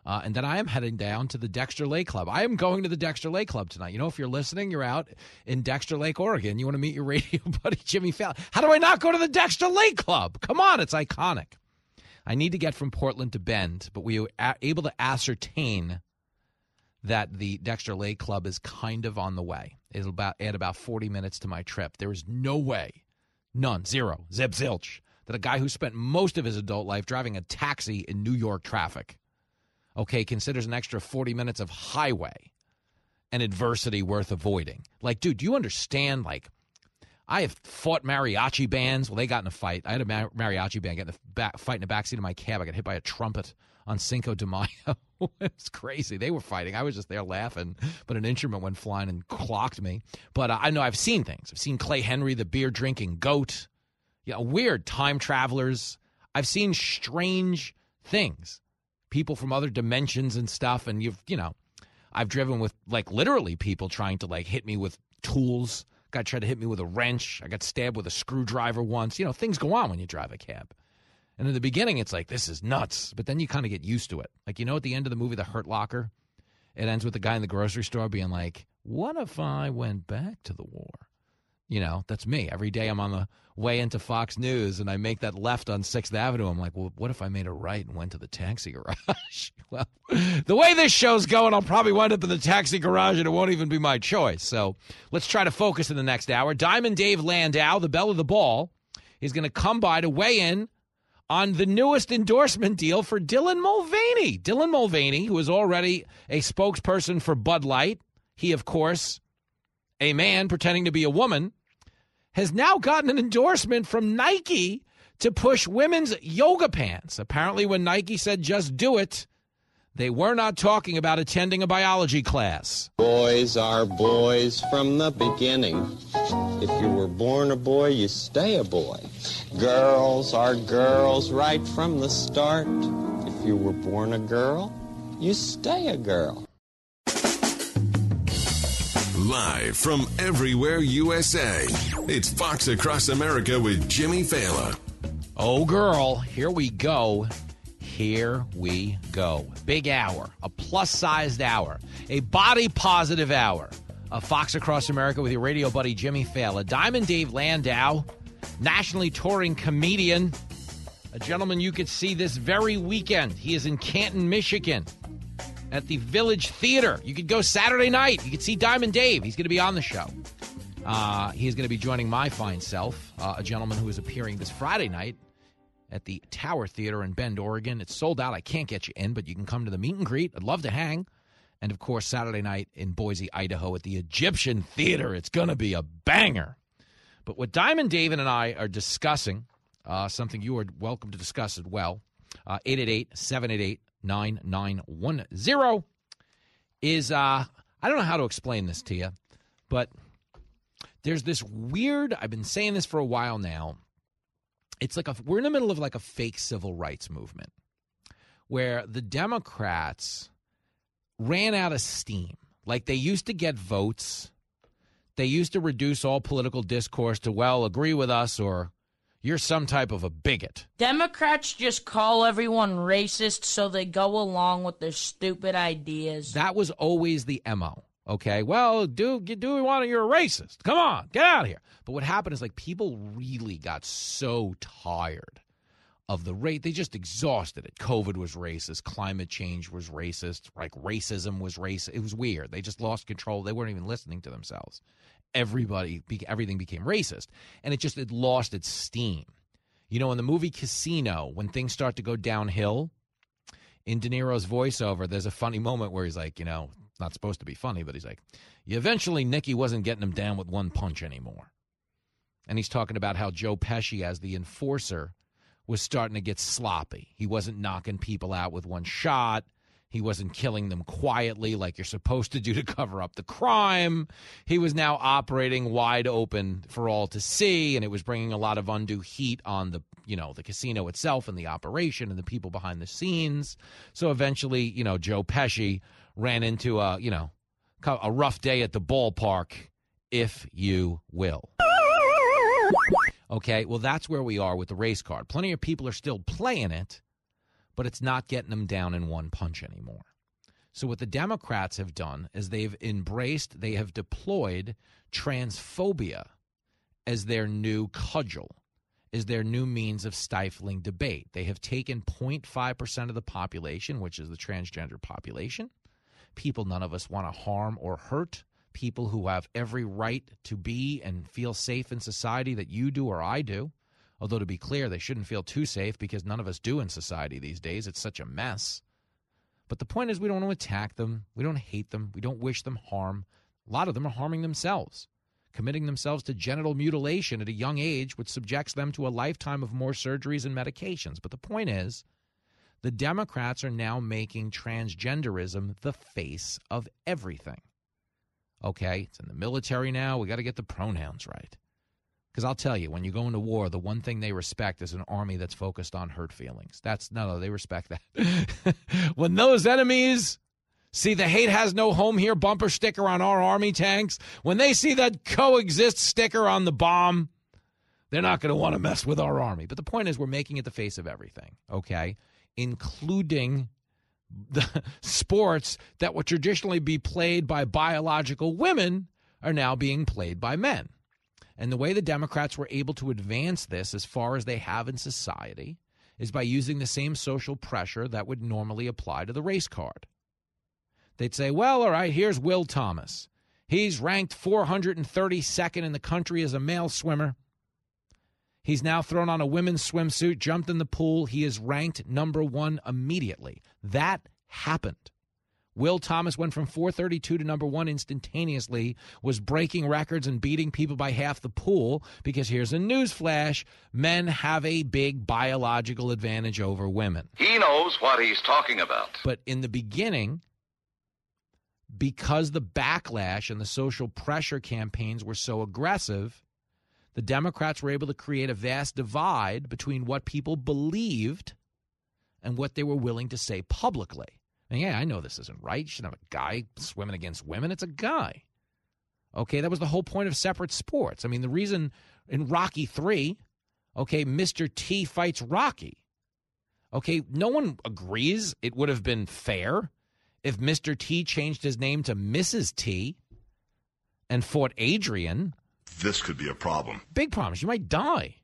Uh, and then I am heading down to the Dexter Lake Club. I am going to the Dexter Lake Club tonight. You know, if you're listening, you're out in Dexter Lake, Oregon. You want to meet your radio buddy, Jimmy Failla. How do I not go to the Dexter Lake Club? Come on, it's iconic. I need to get from Portland to Bend, but we were able to ascertain that the Dexter Lake Club is kind of on the way. It'll about add about 40 minutes to my trip. There is no way, none, zero, zip zilch, that a guy who spent most of his adult life driving a taxi in New York traffic, okay, considers an extra 40 minutes of highway an adversity worth avoiding. Like, dude, do you understand? Like, I have fought mariachi bands. Well, they got in a fight. I had a mariachi band get in the back, fight in the backseat of my cab. I got hit by a trumpet on Cinco de Mayo. it's crazy. They were fighting. I was just there laughing, but an instrument went flying and clocked me. But uh, I know I've seen things. I've seen Clay Henry, the beer drinking goat. Yeah, weird time travelers. I've seen strange things. People from other dimensions and stuff. And you've, you know, I've driven with like literally people trying to like hit me with tools. Guy tried to hit me with a wrench. I got stabbed with a screwdriver once. You know, things go on when you drive a cab. And in the beginning, it's like, this is nuts. But then you kind of get used to it. Like, you know, at the end of the movie, The Hurt Locker, it ends with the guy in the grocery store being like, what if I went back to the war? You know, that's me. Every day I'm on the way into Fox News and I make that left on 6th Avenue. I'm like, well, what if I made a right and went to the taxi garage? well, the way this show's going, I'll probably wind up in the taxi garage and it won't even be my choice. So let's try to focus in the next hour. Diamond Dave Landau, the bell of the ball, is going to come by to weigh in on the newest endorsement deal for Dylan Mulvaney. Dylan Mulvaney, who is already a spokesperson for Bud Light, he, of course, a man pretending to be a woman, has now gotten an endorsement from Nike to push women's yoga pants. Apparently, when Nike said just do it, They were not talking about attending a biology class. Boys are boys from the beginning. If you were born a boy, you stay a boy. Girls are girls right from the start. If you were born a girl, you stay a girl. Live from everywhere USA, it's Fox Across America with Jimmy Failla. Oh, girl, here we go. Here we go. Big hour, a plus sized hour, a body positive hour A Fox Across America with your radio buddy Jimmy Failla. Diamond Dave Landau, nationally touring comedian, a gentleman you could see this very weekend. He is in Canton, Michigan at the Village Theater. You could go Saturday night. You could see Diamond Dave. He's going to be on the show. Uh, he's going to be joining my fine self, uh, a gentleman who is appearing this Friday night at the Tower Theater in Bend, Oregon. It's sold out. I can't get you in, but you can come to the meet and greet. I'd love to hang. And of course, Saturday night in Boise, Idaho at the Egyptian Theater. It's going to be a banger. But what Diamond David and I are discussing, uh, something you are welcome to discuss as well, 888 788 9910 is uh, I don't know how to explain this to you, but there's this weird, I've been saying this for a while now. It's like a, we're in the middle of like a fake civil rights movement where the Democrats ran out of steam. Like they used to get votes. They used to reduce all political discourse to, well, agree with us or you're some type of a bigot. Democrats just call everyone racist so they go along with their stupid ideas. That was always the MO. Okay, well, do do we want to? You're a racist. Come on, get out of here. But what happened is like people really got so tired of the rate. They just exhausted it. COVID was racist. Climate change was racist. Like racism was racist. It was weird. They just lost control. They weren't even listening to themselves. Everybody, everything became racist, and it just it lost its steam. You know, in the movie Casino, when things start to go downhill, in De Niro's voiceover, there's a funny moment where he's like, you know, not supposed to be funny, but he's like, eventually Nicky wasn't getting him down with one punch anymore. And he's talking about how Joe Pesci, as the enforcer, was starting to get sloppy. He wasn't knocking people out with one shot. He wasn't killing them quietly like you're supposed to do to cover up the crime. He was now operating wide open for all to see, and it was bringing a lot of undue heat on the, you know, the casino itself and the operation and the people behind the scenes. So eventually, you know, Joe Pesci ran into a, you know, a rough day at the ballpark, if you will. Okay, well, that's where we are with the race card. Plenty of people are still playing it, but it's not getting them down in one punch anymore. So, what the Democrats have done is they've embraced, they have deployed transphobia as their new cudgel, as their new means of stifling debate. They have taken 0.5% of the population, which is the transgender population, people none of us want to harm or hurt, people who have every right to be and feel safe in society that you do or I do. Although, to be clear, they shouldn't feel too safe because none of us do in society these days. It's such a mess. But the point is, we don't want to attack them. We don't hate them. We don't wish them harm. A lot of them are harming themselves, committing themselves to genital mutilation at a young age, which subjects them to a lifetime of more surgeries and medications. But the point is, the Democrats are now making transgenderism the face of everything. Okay, it's in the military now. We got to get the pronouns right. Because I'll tell you, when you go into war, the one thing they respect is an army that's focused on hurt feelings. That's no, no, they respect that. when those enemies see the hate has no home here bumper sticker on our army tanks, when they see that coexist sticker on the bomb, they're not going to want to mess with our army. But the point is, we're making it the face of everything, okay? Including the sports that would traditionally be played by biological women are now being played by men. And the way the Democrats were able to advance this as far as they have in society is by using the same social pressure that would normally apply to the race card. They'd say, well, all right, here's Will Thomas. He's ranked 432nd in the country as a male swimmer. He's now thrown on a women's swimsuit, jumped in the pool. He is ranked number one immediately. That happened. Will Thomas went from 432 to number one instantaneously, was breaking records and beating people by half the pool because here's a news flash men have a big biological advantage over women. He knows what he's talking about. But in the beginning, because the backlash and the social pressure campaigns were so aggressive, the Democrats were able to create a vast divide between what people believed and what they were willing to say publicly. And yeah, I know this isn't right. You should have a guy swimming against women. It's a guy. Okay, that was the whole point of separate sports. I mean, the reason in Rocky 3, okay, Mr. T fights Rocky. Okay, no one agrees it would have been fair if Mr. T changed his name to Mrs. T and fought Adrian. This could be a problem. Big problems. You might die.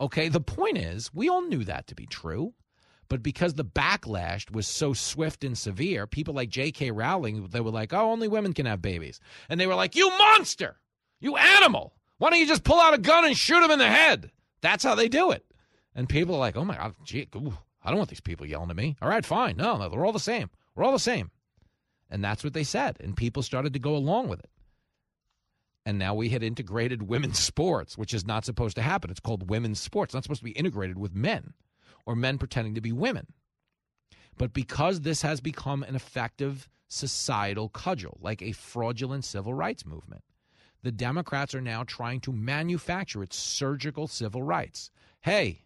Okay, the point is, we all knew that to be true. But because the backlash was so swift and severe, people like J.K. Rowling, they were like, oh, only women can have babies. And they were like, you monster! You animal! Why don't you just pull out a gun and shoot him in the head? That's how they do it. And people are like, oh my God, gee, ooh, I don't want these people yelling at me. All right, fine. No, no, they're all the same. We're all the same. And that's what they said. And people started to go along with it. And now we had integrated women's sports, which is not supposed to happen. It's called women's sports. It's not supposed to be integrated with men or men pretending to be women. But because this has become an effective societal cudgel, like a fraudulent civil rights movement, the Democrats are now trying to manufacture its surgical civil rights. Hey,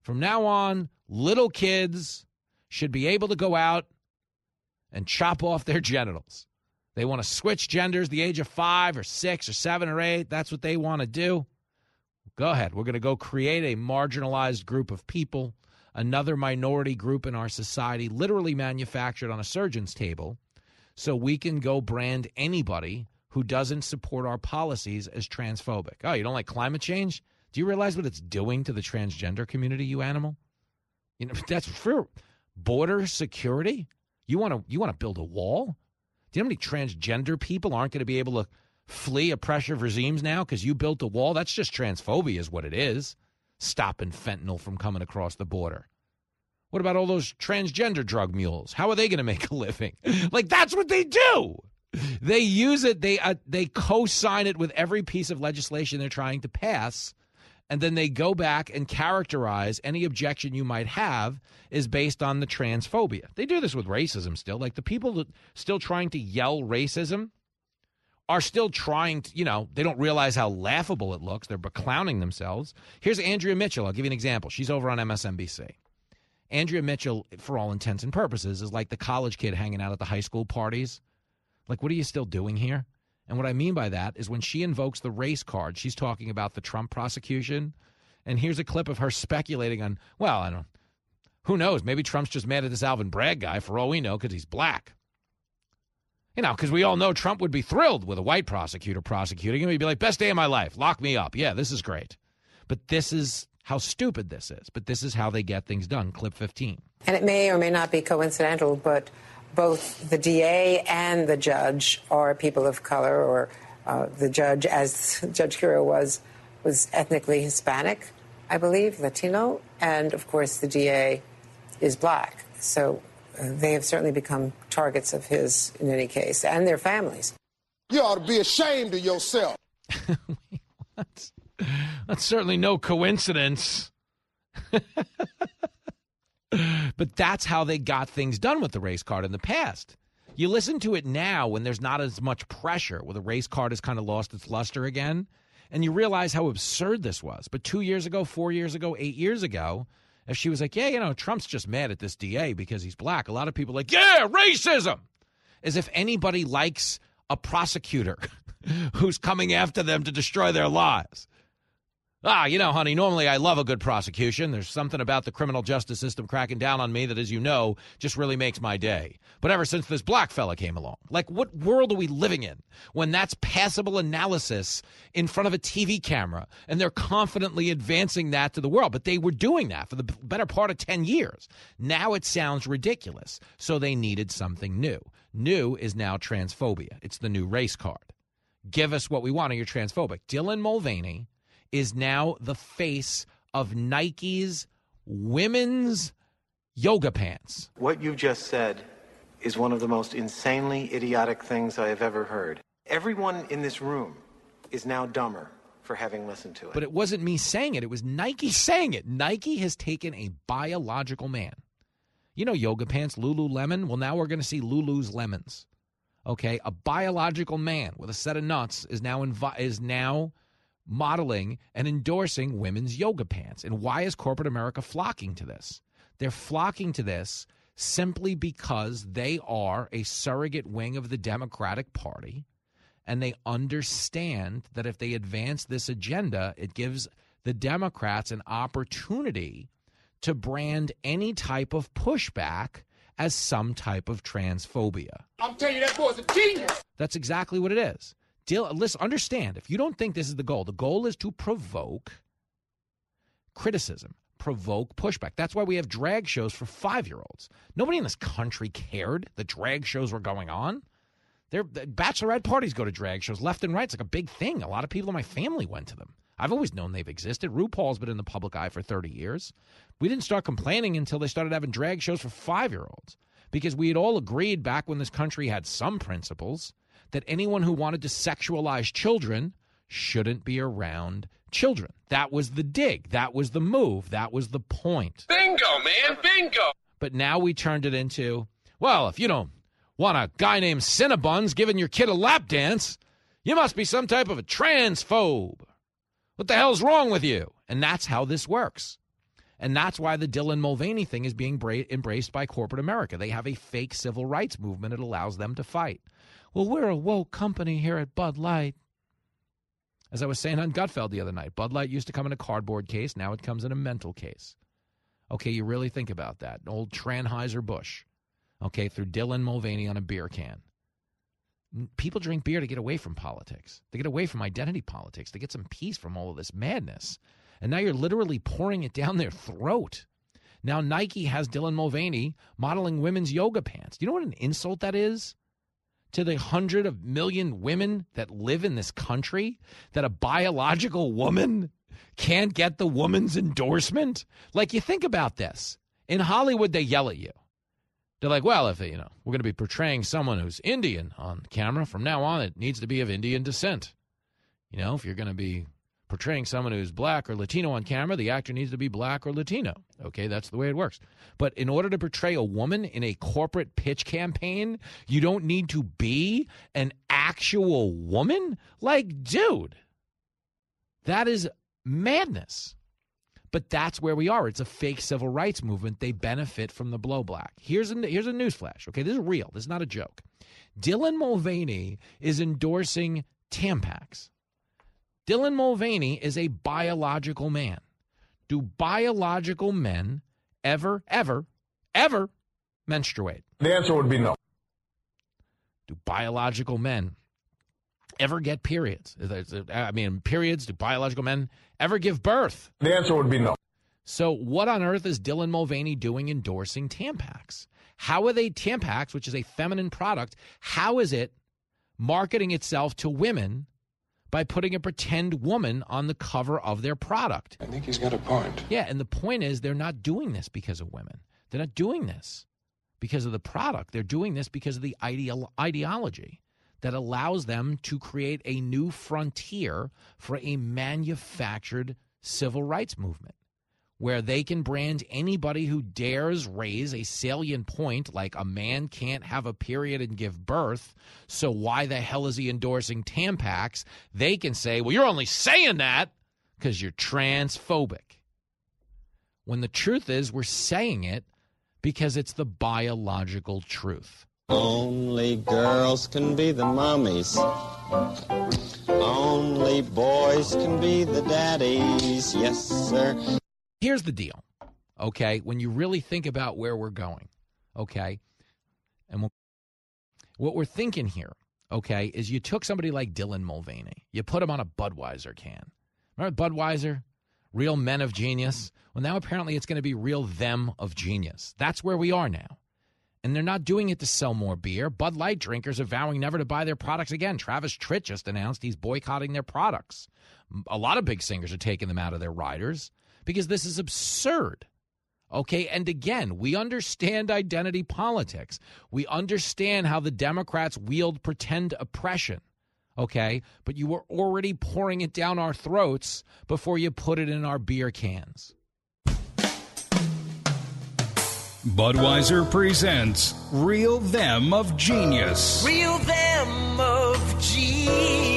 from now on, little kids should be able to go out and chop off their genitals. They want to switch genders the age of five or six or seven or eight. That's what they want to do. Go ahead. We're going to go create a marginalized group of people, another minority group in our society, literally manufactured on a surgeon's table, so we can go brand anybody who doesn't support our policies as transphobic. Oh, you don't like climate change? Do you realize what it's doing to the transgender community, you animal? You know, that's for border security. You want to you want to build a wall? Do you know how many transgender people aren't going to be able to flee oppressive regimes now because you built a wall? That's just transphobia, is what it is. Stopping fentanyl from coming across the border. What about all those transgender drug mules? How are they going to make a living? like that's what they do. They use it. They uh, they co-sign it with every piece of legislation they're trying to pass, and then they go back and characterize any objection you might have is based on the transphobia. They do this with racism still. Like the people that still trying to yell racism are still trying to, you know, they don't realize how laughable it looks. They're beclowning themselves. Here's Andrea Mitchell. I'll give you an example. She's over on MSNBC. Andrea Mitchell, for all intents and purposes, is like the college kid hanging out at the high school parties. Like, what are you still doing here? And what I mean by that is when she invokes the race card, she's talking about the Trump prosecution. And here's a clip of her speculating on, well, I don't, who knows? Maybe Trump's just mad at this Alvin Bragg guy for all we know because he's black. You know, because we all know Trump would be thrilled with a white prosecutor prosecuting him. He'd be like, best day of my life. Lock me up. Yeah, this is great. But this is how stupid this is. But this is how they get things done. Clip 15. And it may or may not be coincidental, but both the DA and the judge are people of color, or uh, the judge, as Judge Kiro was, was ethnically Hispanic, I believe, Latino, and of course the DA is black. So they have certainly become targets of his in any case, and their families. You ought to be ashamed of yourself. That's, that's certainly no coincidence. but that's how they got things done with the race card in the past. You listen to it now when there's not as much pressure, where the race card has kind of lost its luster again, and you realize how absurd this was. But two years ago, four years ago, eight years ago, if she was like, yeah, you know, Trump's just mad at this DA because he's black, a lot of people like, yeah, racism. As if anybody likes a prosecutor who's coming after them to destroy their lives. Ah, you know, honey, normally I love a good prosecution. There's something about the criminal justice system cracking down on me that, as you know, just really makes my day. But ever since this black fella came along, like, what world are we living in when that's passable analysis in front of a TV camera and they're confidently advancing that to the world? But they were doing that for the better part of 10 years. Now it sounds ridiculous. So they needed something new. New is now transphobia, it's the new race card. Give us what we want, or you're transphobic. Dylan Mulvaney is now the face of Nike's women's yoga pants. What you just said is one of the most insanely idiotic things I have ever heard. Everyone in this room is now dumber for having listened to it. But it wasn't me saying it, it was Nike saying it. Nike has taken a biological man. You know, yoga pants, Lululemon. Well, now we're going to see Lulu's lemons. Okay, a biological man with a set of nuts is now invi- is now modeling and endorsing women's yoga pants. And why is corporate America flocking to this? They're flocking to this simply because they are a surrogate wing of the Democratic Party and they understand that if they advance this agenda, it gives the Democrats an opportunity to brand any type of pushback as some type of transphobia. I'm telling you, that boy's a genius. That's exactly what it is. Deal, listen, understand, if you don't think this is the goal, the goal is to provoke criticism, provoke pushback. That's why we have drag shows for five year olds. Nobody in this country cared the drag shows were going on. Their bachelorette parties go to drag shows left and right. It's like a big thing. A lot of people in my family went to them. I've always known they've existed. RuPaul's been in the public eye for 30 years. We didn't start complaining until they started having drag shows for five year olds because we had all agreed back when this country had some principles that anyone who wanted to sexualize children shouldn't be around children. That was the dig. That was the move. That was the point. Bingo, man, bingo. But now we turned it into, well, if you don't want a guy named Cinnabons giving your kid a lap dance, you must be some type of a transphobe. What the hell's wrong with you? And that's how this works. And that's why the Dylan Mulvaney thing is being bra- embraced by corporate America. They have a fake civil rights movement that allows them to fight. Well, we're a woke company here at Bud Light. As I was saying on Gutfeld the other night, Bud Light used to come in a cardboard case. Now it comes in a mental case. Okay, you really think about that. An old Tranheuser-Busch. Okay, through Dylan Mulvaney on a beer can. People drink beer to get away from politics. They get away from identity politics. They get some peace from all of this madness. And now you're literally pouring it down their throat. Now Nike has Dylan Mulvaney modeling women's yoga pants. Do you know what an insult that is? To the hundred of million women that live in this country, that a biological woman can't get the woman's endorsement? Like, you think about this. In Hollywood, they yell at you. They're like, well, if you know we're going to be portraying someone who's Indian on camera from now on, it needs to be of Indian descent. You know, if you're going to be portraying someone who's black or Latino on camera, the actor needs to be black or Latino. Okay, that's the way it works. But in order to portray a woman in a corporate pitch campaign, you don't need to be an actual woman. Like, dude, that is madness. But that's where we are. It's a fake civil rights movement. They benefit from the blowback. Here's a, here's a newsflash. Okay, this is real. This is not a joke. Dylan Mulvaney is endorsing Tampax. Dylan Mulvaney is a biological man. Do biological men ever, ever, ever menstruate? The answer would be no. Do biological men ever get periods? I mean, periods, do biological men ever give birth? The answer would be no. So, what on earth is Dylan Mulvaney doing endorsing Tampax? How are they Tampax, which is a feminine product? How is it marketing itself to women by putting a pretend woman on the cover of their product? I think he's got a point. Yeah, and the point is they're not doing this because of women. They're not doing this because of the product. They're doing this because of the ideal ideology that allows them to create a new frontier for a manufactured civil rights movement where they can brand anybody who dares raise a salient point like a man can't have a period and give birth. So why the hell is he endorsing Tampax? They can say, well, you're only saying that because you're transphobic. When the truth is, we're saying it because it's the biological truth. Only girls can be the mummies. Only boys can be the daddies. Yes, sir. Here's the deal, okay? When you really think about where we're going, okay? And we'll, what we're thinking here, okay, is you took somebody like Dylan Mulvaney, you put him on a Budweiser can. Remember Budweiser? Real men of genius. Well, now apparently it's going to be real them of genius. That's where we are now. And they're not doing it to sell more beer. Bud Light drinkers are vowing never to buy their products again. Travis Tritt just announced he's boycotting their products. A lot of big singers are taking them out of their riders because this is absurd. Okay. And again, we understand identity politics. We understand how the Democrats wield pretend oppression. Okay. But you were already pouring it down our throats before you put it in our beer cans. Budweiser presents Real Them of Genius. Real them of genius.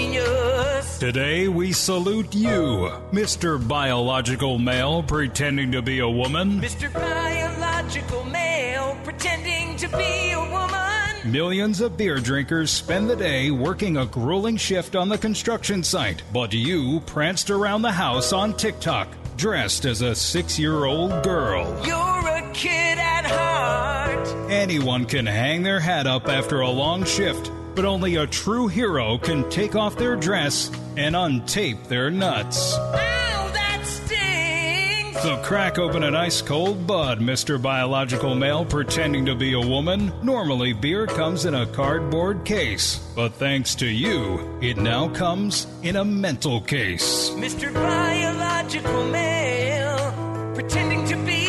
Today we salute you, Mr. Biological Male pretending to be a woman. Mr. Biological Male pretending to be a woman. Millions of beer drinkers spend the day working a grueling shift on the construction site, but you pranced around the house on TikTok, dressed as a six year old girl. You're a kid at heart. Anyone can hang their hat up after a long shift, but only a true hero can take off their dress and untape their nuts. Ow, that stings. So crack open an ice cold bud, Mr. Biological Male pretending to be a woman. Normally, beer comes in a cardboard case, but thanks to you, it now comes in a mental case. Mr. Biological Male pretending to be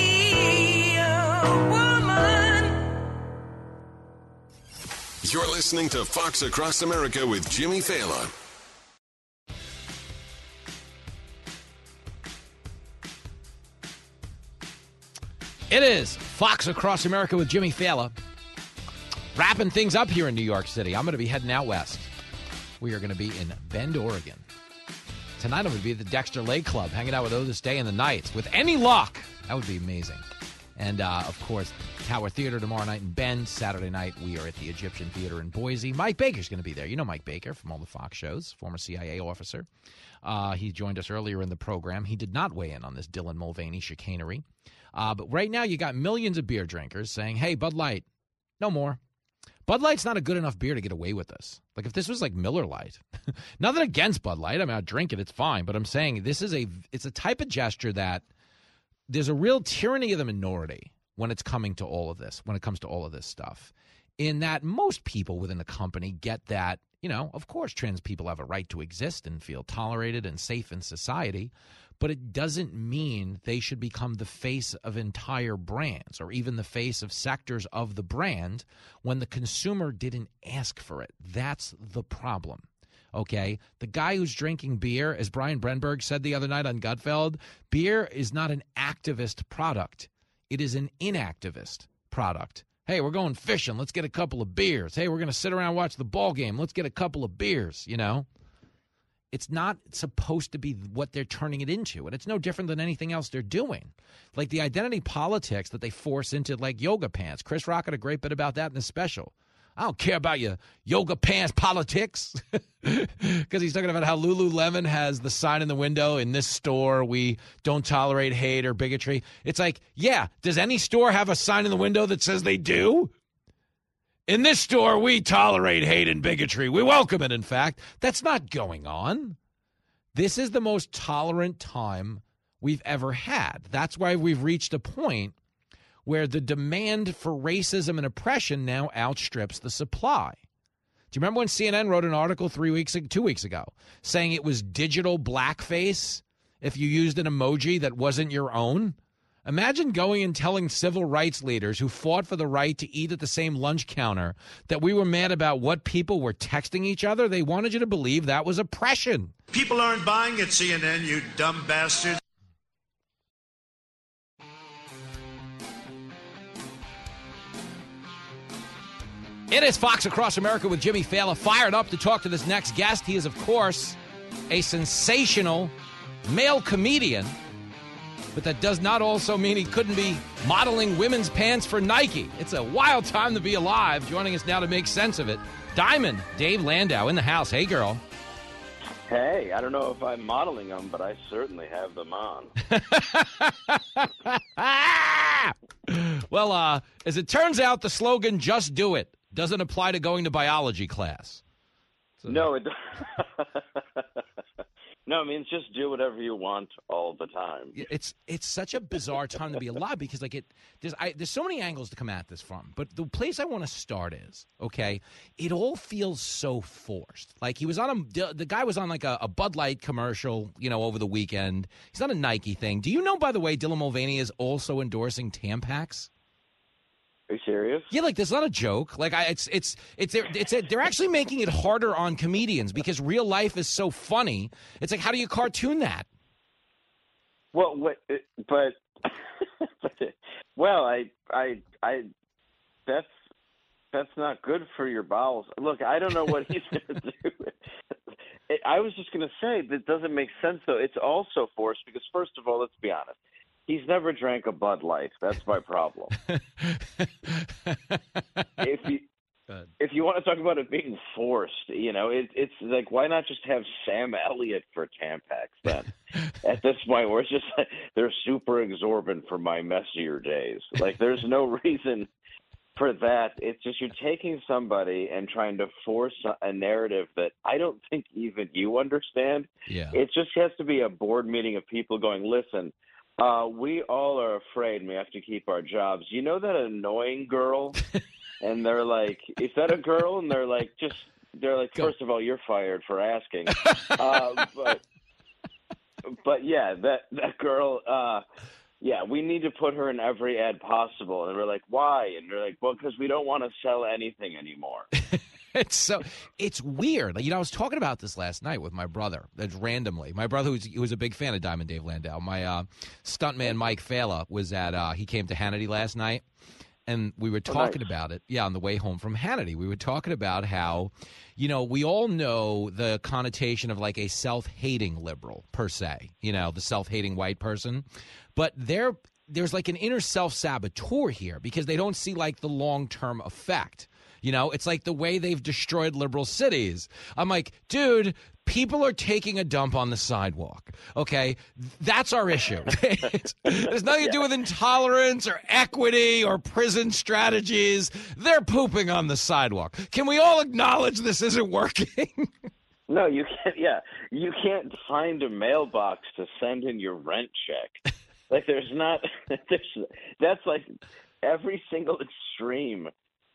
You're listening to Fox Across America with Jimmy Failla. It is Fox Across America with Jimmy Failla. Wrapping things up here in New York City. I'm going to be heading out west. We are going to be in Bend, Oregon. Tonight I'm going to be at the Dexter Lake Club, hanging out with Otis Day in the Knights. With any luck, that would be amazing. And uh, of course, Tower Theater tomorrow night in Bend. Saturday night, we are at the Egyptian Theater in Boise. Mike Baker's going to be there. You know Mike Baker from all the Fox shows, former CIA officer. Uh, he joined us earlier in the program. He did not weigh in on this Dylan Mulvaney chicanery. Uh, but right now, you got millions of beer drinkers saying, hey, Bud Light, no more. Bud Light's not a good enough beer to get away with this. Like if this was like Miller Lite, nothing against Bud Light. I mean, I drink it; it's fine. But I'm saying this is a it's a type of gesture that there's a real tyranny of the minority when it's coming to all of this. When it comes to all of this stuff, in that most people within the company get that you know, of course, trans people have a right to exist and feel tolerated and safe in society, but it doesn't mean they should become the face of entire brands or even the face of sectors of the brand when the consumer didn't ask for it. That's the problem. Okay. The guy who's drinking beer, as Brian Brenberg said the other night on Gutfeld, beer is not an activist product, it is an inactivist product. Hey, we're going fishing. Let's get a couple of beers. Hey, we're going to sit around watch the ball game. Let's get a couple of beers, you know? It's not supposed to be what they're turning it into. And it's no different than anything else they're doing. Like the identity politics that they force into like yoga pants. Chris Rock had a great bit about that in the special. I don't care about your yoga pants politics. Because he's talking about how Lululemon has the sign in the window in this store, we don't tolerate hate or bigotry. It's like, yeah, does any store have a sign in the window that says they do? In this store, we tolerate hate and bigotry. We welcome it, in fact. That's not going on. This is the most tolerant time we've ever had. That's why we've reached a point where the demand for racism and oppression now outstrips the supply. Do you remember when CNN wrote an article three weeks, two weeks ago, saying it was digital blackface if you used an emoji that wasn't your own? Imagine going and telling civil rights leaders who fought for the right to eat at the same lunch counter that we were mad about what people were texting each other. They wanted you to believe that was oppression. People aren't buying at CNN, you dumb bastards. It is Fox Across America with Jimmy Failla, fired up to talk to this next guest. He is, of course, a sensational male comedian, but that does not also mean he couldn't be modeling women's pants for Nike. It's a wild time to be alive. Joining us now to make sense of it, Diamond Dave Landau in the house. Hey, girl. Hey, I don't know if I'm modeling them, but I certainly have them on. Well, uh, as it turns out, the slogan "Just Do It" doesn't apply to going to biology class. No, it. No, I mean just do whatever you want all the time. It's it's such a bizarre time to be alive because like it there's I, there's so many angles to come at this from. But the place I want to start is okay. It all feels so forced. Like he was on a the, guy was on like a, a Bud Light commercial, you know, over the weekend. He's on a Nike thing. Do you know, by the way, Dylan Mulvaney is also endorsing Tampax? Are you serious? Yeah, like that's not a joke. Like I, it's it's it's it's a, they're actually making it harder on comedians because real life is so funny. It's like how do you cartoon that? Well, what, uh, but, well, I, I, I, that's that's not good for your bowels. Look, I don't know what he's going to do. I was just going to say that doesn't make sense though. It's also forced because first of all, let's be honest. He's never drank a Bud Light. That's my problem. if you if you want to talk about it being forced, you know, it, it's like why not just have Sam Elliott for Tampax then? At this point, where it's just like they're super exorbitant for my messier days. Like there's no reason for that. It's just you're taking somebody and trying to force a narrative that I don't think even you understand. Yeah. It just has to be a board meeting of people going, listen. Uh, we all are afraid and we have to keep our jobs. You know that annoying girl? and they're like, "Is that a girl?" And they're like, "Just." They're like, first of all, you're fired for asking. uh, but, but yeah, that that girl. Uh, yeah, we need to put her in every ad possible. And we're like, why? And they're like, well, because we don't want to sell anything anymore. it's so it's weird. Like, you know, I was talking about this last night with my brother. That's randomly. My brother, who's who was a big fan of Diamond Dave Landau. My uh, stuntman Mike Failla was at. Uh, he came to Hannity last night, and we were Oh, talking nice. about it. Yeah, on the way home from Hannity, we were talking about how, you know, we all know the connotation of like a self-hating liberal per se. You know, the self-hating white person, but there, there's like an inner self-saboteur here because they don't see like the long-term effect. You know, it's like the way they've destroyed liberal cities. I'm like, dude, people are taking a dump on the sidewalk. Okay, that's our issue. There's nothing to do with intolerance or equity or prison strategies. They're pooping on the sidewalk. Can we all acknowledge this isn't working? No, you can't. Yeah, you can't find a mailbox to send in your rent check. like, there's not. There's that's like every single extreme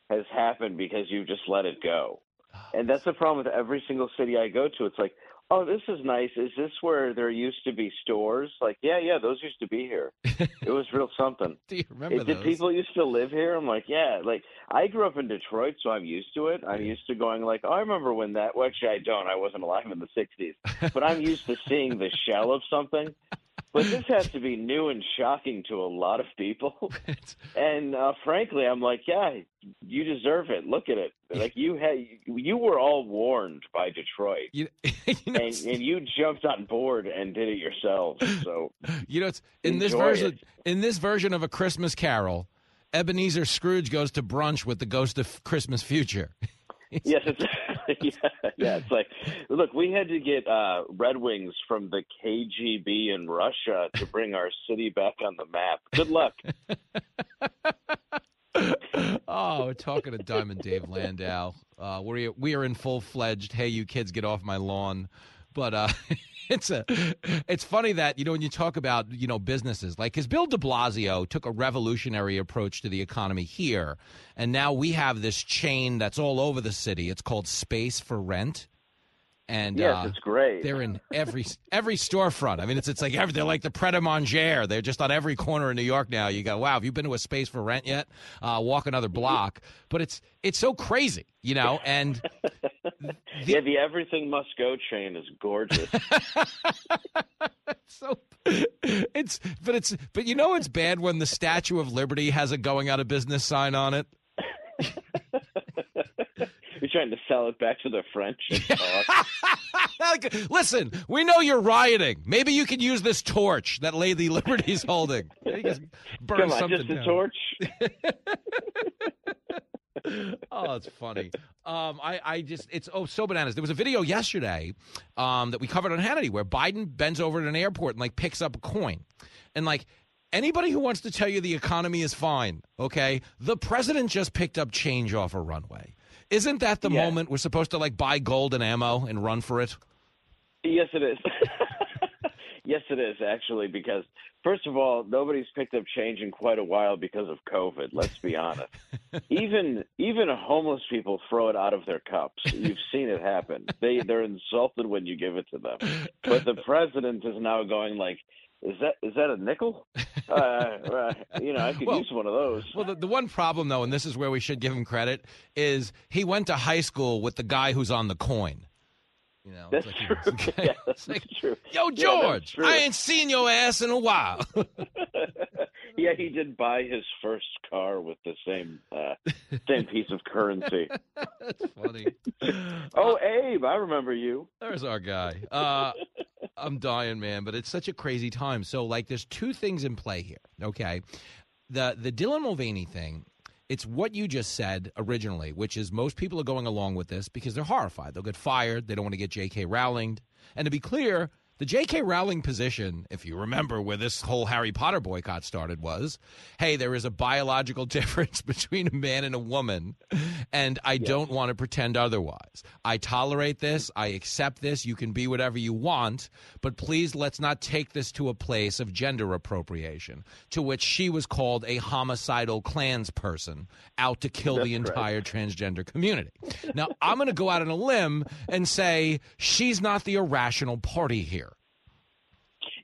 has happened because you just let it go, oh. and that's the problem with every single city I go to. It's like, oh, this is nice. Is this where there used to be stores? Like, yeah, yeah, those used to be here. it was real something. Do you remember Did those? people used to live here? I'm like, yeah. Like I grew up in Detroit, so I'm used to it. I'm used to going like, oh, I remember when that. Well, actually, I don't. I wasn't alive in the '60s, but I'm used to seeing the shell of something. But this has to be new and shocking to a lot of people. and uh, frankly, I'm like, yeah, you deserve it. Look at it. Like you had, you were all warned by Detroit, you, and, and you jumped on board and did it yourselves. So You know, it's in this version. it. In this version of a Christmas Carol, Ebenezer Scrooge goes to brunch with the ghost of Christmas future. yes, it's yeah, yeah. It's like, look, we had to get uh, Red Wings from the KGB in Russia to bring our city back on the map. Good luck. oh, we're talking to Diamond Dave Landau. Uh, we we are in full fledged. Hey, you kids, get off my lawn. But uh, it's a it's funny that you know when you talk about you know businesses like because Bill De Blasio took a revolutionary approach to the economy here, and now we have this chain that's all over the city. It's called Space for Rent. And Yes, uh, it's great. They're in every every storefront. I mean, it's it's like every, they're like the Pret a Manger. They're just on every corner in New York now. You go, wow, have you been to a space for rent yet? Uh, walk another block. But it's it's so crazy, you know. And yeah, the everything must go chain is gorgeous. so it's but it's but you know it's bad when the Statue of Liberty has a going out of business sign on it. You're trying to sell it back to the French. Listen, we know you're rioting. Maybe you can use this torch that Lady Liberty's holding. Burn Come on, something just a down. torch. Oh, it's funny. Um, I, I just, it's oh so bananas. There was a video yesterday um, that we covered on Hannity where Biden bends over at an airport and like picks up a coin, and like anybody who wants to tell you the economy is fine, okay, the president just picked up change off a runway. Isn't that the Yeah. moment we're supposed to like buy gold and ammo and run for it? Yes, it is. Yes, it is actually because first of all, nobody's picked up change in quite a while because of COVID. Let's be honest. even even homeless people throw it out of their cups. You've seen it happen. They they're insulted when you give it to them. But the president is now going like, is that is that a nickel? Uh, uh, you know, I could Well- use one of those. Well, the, the one problem, though, and this is where we should give him credit, is he went to high school with the guy who's on the coin. You know, That's like, true. yeah, that's true. Yo, Yeah, George, true. I ain't seen your ass in a while. yeah, he did buy his first car with the same uh, same piece of currency. That's funny. Oh, Abe, I remember you. There's our guy. Uh, I'm dying, man, but it's such a crazy time. So, like, there's two things in play here. Okay, the the Dylan Mulvaney thing. It's what you just said originally, which is most people are going along with this because they're horrified. They'll get fired. They don't want to get J.K. Rowling. And to be clear, the J.K. Rowling position, if you remember where this whole Harry Potter boycott started, was hey, there is a biological difference between a man and a woman, and I don't want to pretend otherwise. I tolerate this. I accept this. You can be whatever you want, but please let's not take this to a place of gender appropriation, to which she was called a homicidal clans person out to kill the That's right. entire transgender community. Now, I'm going to go out on a limb and say she's not the irrational party here.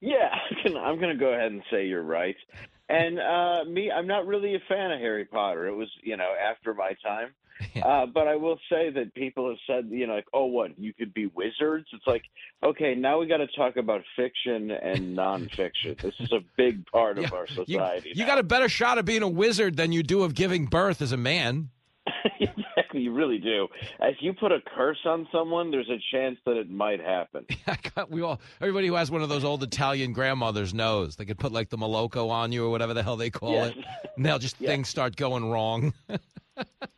Yeah, I'm going to go ahead and say you're right. And uh, me, I'm not really a fan of Harry Potter. It was, you know, after my time. Uh, but I will say that people have said, you know, like, oh, what you could be wizards. It's like, okay, now we got to talk about fiction and nonfiction. this is a big part of our You, society. you got a better shot of being a wizard than you do of giving birth as a man. exactly, you really do. If you put a curse on someone, there's a chance that it might happen. we all everybody who has one of those old Italian grandmothers knows they could put like the malocchio on you or whatever the hell they call Yes. it. And they'll just things start going wrong.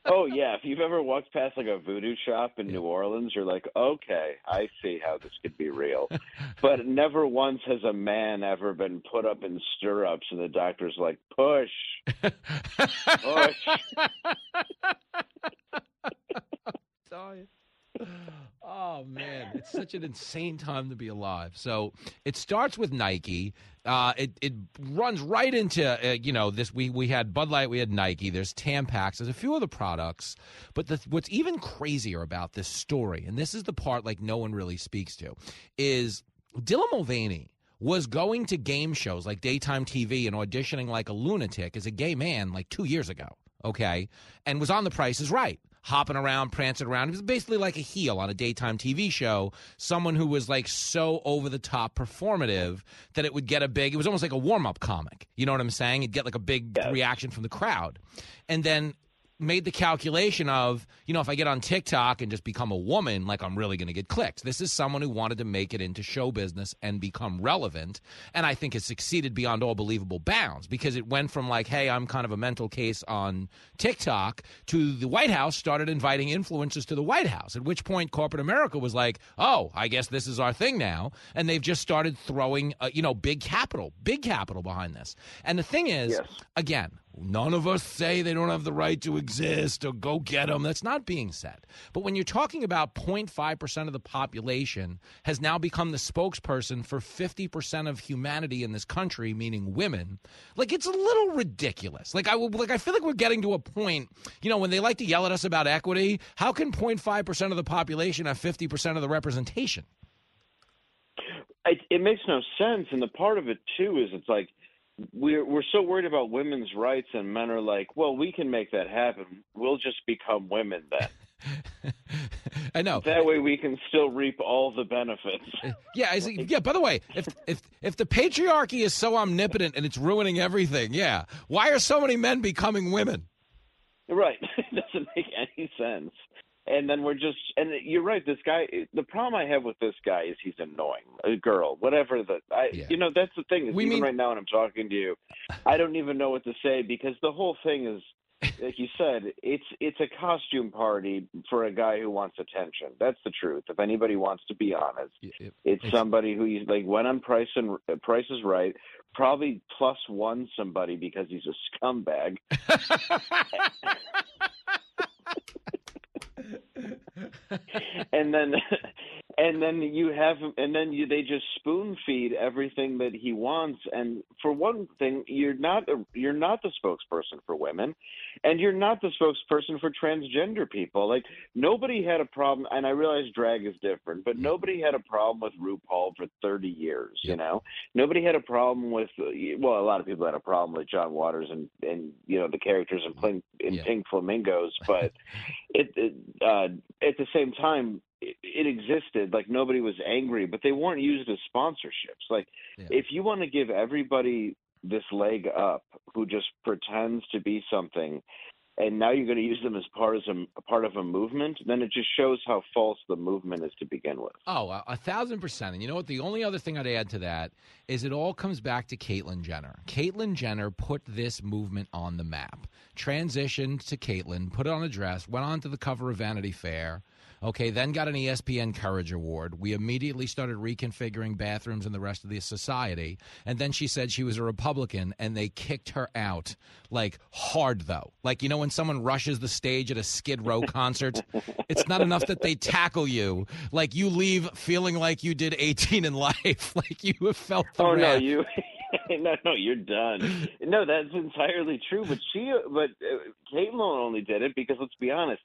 Oh yeah, if you've ever walked past like a voodoo shop in New Orleans, you're like, okay, I see how this could be real. but never once has a man ever been put up in stirrups, and the doctor's like, push, push. Oh man, it's such an insane time to be alive. So it starts with Nike. Uh, it it runs right into uh, you know this. We we had Bud Light, we had Nike. There's Tampax. There's a few other products, but the, what's even crazier about this story, and this is the part like no one really speaks to, is Dylan Mulvaney was going to game shows like daytime TV and auditioning like a lunatic as a gay man like two years ago. Okay, and was on The Price is Right hopping around, prancing around. He was basically like a heel on a daytime TV show, someone who was like so over the top performative that it would get a big, it was almost like a warm up comic. You know what I'm saying? It'd get like a big reaction from the crowd. And then made the calculation of, you know, if I get on TikTok and just become a woman, like I'm really going to get clicked. This is someone who wanted to make it into show business and become relevant. And I think has succeeded beyond all believable bounds because it went from like, hey, I'm kind of a mental case on TikTok to the White House started inviting influencers to the White House, at which point corporate America was like, oh, I guess this is our thing now. And they've just started throwing, uh, you know, big capital, big capital behind this. And the thing is, again, None of us say they don't have the right to exist or go get them. That's not being said. But when you're talking about 0.5% of the population has now become the spokesperson for 50% of humanity in this country, meaning women, like it's a little ridiculous. Like I like I feel like we're getting to a point, you know, when they like to yell at us about equity, how can 0.5% of the population have 50% of the representation? It, it makes no sense, and the part of it too is it's like we're we're so worried about women's rights, and men are like, well, we can make that happen. We'll just become women then. I know. That way, we can still reap all the benefits. Yeah, I see, yeah. By the way, if if if the patriarchy is so omnipotent and it's ruining everything, yeah, why are so many men becoming women? Right. it doesn't make any sense. And then we're just, and you're right. This guy, the problem I have with this guy is he's annoying. A girl, whatever the, I, you know, that's the thing. Is We even mean- right now when I'm talking to you, I don't even know what to say because the whole thing is, like you said, it's it's a costume party for a guy who wants attention. That's the truth. If anybody wants to be honest, it's somebody who he's like when on Price and uh, Price is Right, probably plus one somebody because he's a scumbag. and then and then you have and then you they just spoon feed everything that he wants. And for one thing, you're not a, you're not the spokesperson for women, and you're not the spokesperson for transgender people. Like nobody had a problem, and I realize drag is different, but nobody had a problem with RuPaul for 30 years. You know, nobody had a problem with well, a lot of people had a problem with John Waters and and you know the characters in, Pink, in Pink Flamingos, but it, it uh, at the same time it, it existed like nobody was angry but they weren't used as sponsorships like if you want to give everybody this leg up who just pretends to be something and now you're going to use them as part of a, a part of a movement then it just shows how false the movement is to begin with Oh, a, a thousand percent. And you know what? The only other thing I'd add to that is it all comes back to Caitlyn Jenner. Caitlyn Jenner put this movement on the map, transitioned to Caitlyn, put it on a dress, went on to the cover of Vanity Fair. Okay, then got an ESPN Courage Award. We immediately started reconfiguring bathrooms in the rest of the society. And then she said she was a Republican, and they kicked her out. Like, hard, though. Like, you know, when someone rushes the stage at a Skid Row concert, it's not enough that they tackle you. Like, you leave feeling like you did 18 in life. Like, you have felt the oh no you no no you're done no that's entirely true but she but uh, caitlyn only did it because let's be honest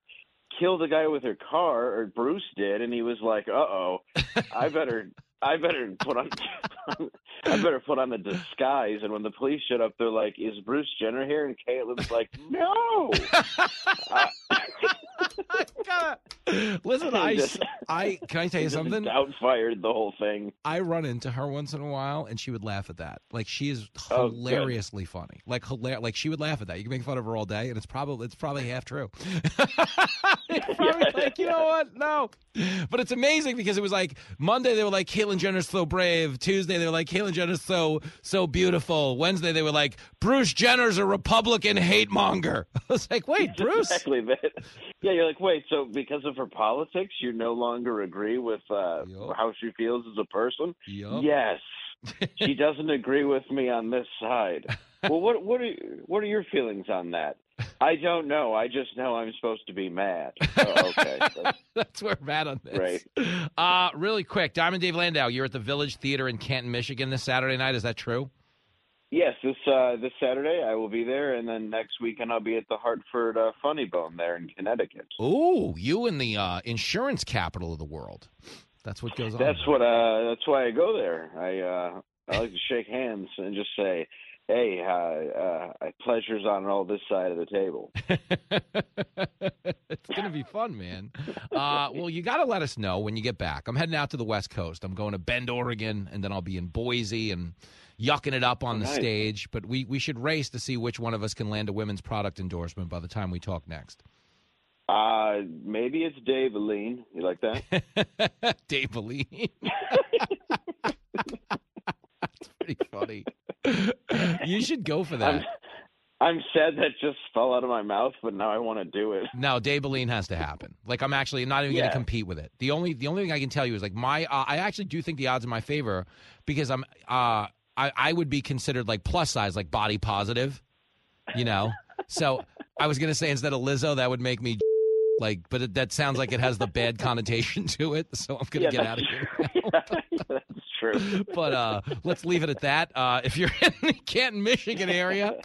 killed a guy with her car or bruce did and he was like uh-oh i better i better put on i better put on a disguise and when the police showed up they're like is bruce jenner here and caitlyn's like no Listen, I, I can I tell you something? Outfired the whole thing. I run into her once in a while, and she would laugh at that. Like she is Oh, hilariously funny. Like hilar- like she would laugh at that. You can make fun of her all day, and it's probably it's probably half true. probably like you know what? No, but it's amazing because it was like Monday they were like Caitlyn Jenner's so brave. Tuesday they were like Caitlyn Jenner's so so beautiful. Wednesday they were like Bruce Jenner's a Republican hate monger. I was like, wait, Bruce. Exactly that. Yeah, you're like, wait, so because of her politics, you no longer agree with uh, how she feels as a person? Yup. Yes. she doesn't agree with me on this side. Well, what what are what are your feelings on that? I don't know. I just know I'm supposed to be mad. Oh, okay. That's where we're at on this. Right. Uh, really quick, Diamond Dave Landau, you're at the Village Theater in Canton, Michigan this Saturday night. Is that true? Yes, this uh, this Saturday I will be there, and then next weekend I'll be at the Hartford uh, Funny Bone there in Connecticut. Ooh, you in the uh, insurance capital of the world. That's what goes on. That's what. Uh, that's why I go there. I uh, I like to shake hands and just say, "Hey, uh, uh, pleasure's on all this side of the table." it's gonna be fun, man. Uh, well, you got to let us know when you get back. I'm heading out to the West Coast. I'm going to Bend, Oregon, and then I'll be in Boise and yucking it up on the Nice. stage. But we we should race to see which one of us can land a women's product endorsement by the time we talk next. Uh, maybe it's Dave Aline. You like that? Dave Aline. That's pretty funny. You should go for that. I'm, I'm sad that just fell out of my mouth, but now I want to do it. No, Dabeline has to happen. Like I'm actually not even going to compete with it. The only the only thing I can tell you is like my uh, I actually do think the odds are in my favor because I'm uh I I would be considered like plus size like body positive, you know. so I was going to say instead of Lizzo that would make me like but it, that sounds like it has the bad connotation to it, so I'm going to Yeah, get out of here. That's true. but uh, let's leave it at that. Uh, if you're in the Canton, Michigan area,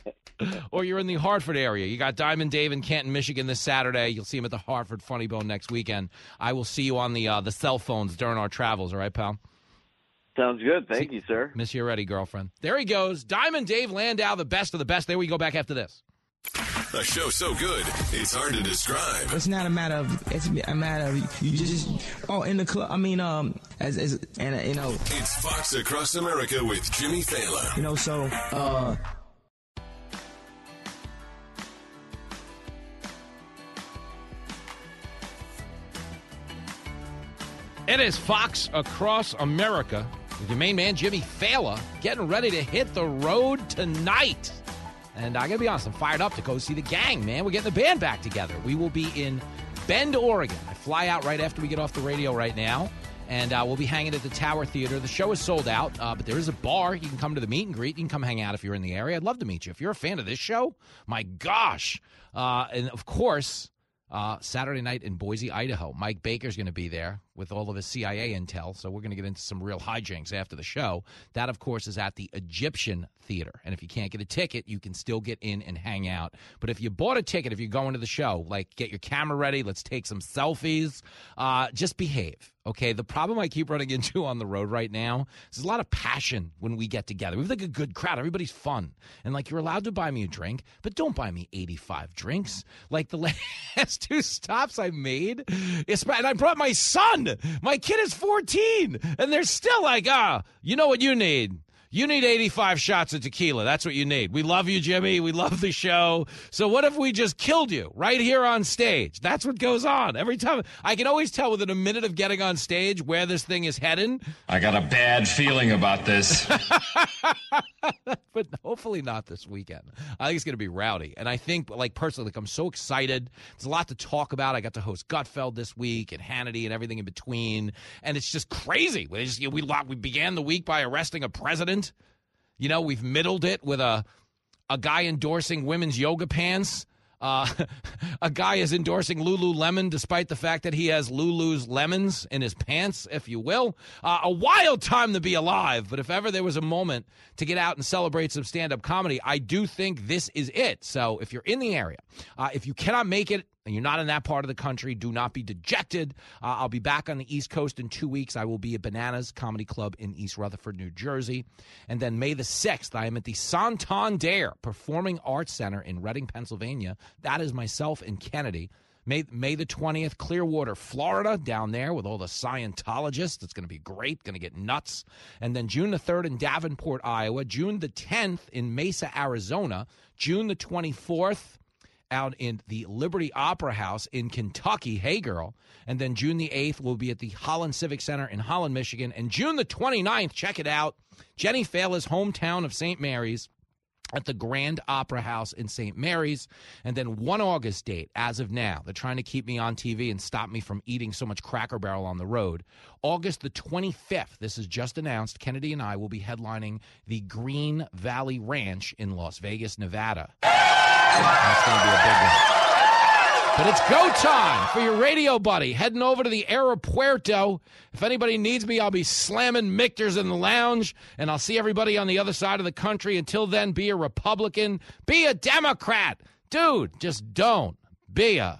or you're in the Hartford area, you got Diamond Dave in Canton, Michigan this Saturday. You'll see him at the Hartford Funny Bone next weekend. I will see you on the uh, the cell phones during our travels. All right, pal. Sounds good. Thank you, sir. Miss you already, girlfriend. There he goes, Diamond Dave Landau, the best of the best. There we go back after this. A show so good, it's hard to describe. It's not a matter of. It's a matter of you just. Oh, in the club. I mean, um, as as and uh, you know, It's Fox Across America with Jimmy Failla. you know. So, uh, It is Fox Across America with your main man, Jimmy Failla, getting ready to hit the road tonight. And I gotta be honest, I'm fired up to go see the gang, man. We're getting the band back together. We will be in Bend, Oregon. I fly out right after we get off the radio right now. And uh, we'll be hanging at the Tower Theater. The show is sold out, uh, but there is a bar. You can come to the meet and greet. You can come hang out if you're in the area. I'd love to meet you. If you're a fan of this show, my gosh. Uh, and of course, uh, Saturday night in Boise, Idaho. Mike Baker's going to be there with all of his CIA intel, so we're going to get into some real hijinks after the show. That, of course, is at the Egyptian Theater. And if you can't get a ticket, you can still get in and hang out. But if you bought a ticket, if you're going to the show, like get your camera ready, let's take some selfies, uh, just behave. Okay, the problem I keep running into on the road right now is there's a lot of passion when we get together. We have like a good crowd. Everybody's fun. And like you're allowed to buy me a drink, but don't buy me 85 drinks. Like the last two stops I made, and I brought my son. My kid is 14, and they're still like, ah, you know what you need? You need 85 shots of tequila. That's what you need. We love you, Jimmy. We love the show. So what if we just killed you right here on stage? That's what goes on every time. I can always tell within a minute of getting on stage where this thing is heading. I got a bad feeling about this. but hopefully not this weekend. I think it's going to be rowdy. And I think, like, personally, like, I'm so excited. There's a lot to talk about. I got to host Gutfeld this week and Hannity and everything in between. And it's just crazy. We, just, you know, we, we began the week by arresting a president you know, we've middled it with a a guy endorsing women's yoga pants. Uh, a guy is endorsing Lululemon despite the fact that he has Lulu's lemons in his pants, if you will. Uh, a wild time to be alive, but if ever there was a moment to get out and celebrate some stand up comedy, I do think this is it. So if you're in the area, uh, if you cannot make it and you're not in that part of the country, do not be dejected. Uh, I'll be back on the East Coast in two weeks. I will be at Bananas Comedy Club in East Rutherford, New Jersey. And then May the 6th, I am at the Santander Performing Arts Center in Reading, Pennsylvania. That is myself and Kennedy. May, May the 20th, Clearwater, Florida, down there with all the Scientologists. It's going to be great, going to get nuts. And then June the 3rd in Davenport, Iowa. June the 10th in Mesa, Arizona. June the 24th out in the Liberty Opera House in Kentucky. Hey, girl. And then June the 8th will be at the Holland Civic Center in Holland, Michigan. And June the 29th, check it out, Jenny Failla's hometown of St. Mary's at the Grand Opera House in St. Mary's. And then one August date, as of now. They're trying to keep me on TV and stop me from eating so much Cracker Barrel on the road. August the 25th, this is just announced. Kennedy and I will be headlining the Green Valley Ranch in Las Vegas, Nevada. That's going to be a big one. But it's go time for your radio buddy. Heading over to the Aeropuerto. If anybody needs me, I'll be slamming Michter's in the lounge, and I'll see everybody on the other side of the country. Until then, be a Republican, be a Democrat. Dude, just don't be a.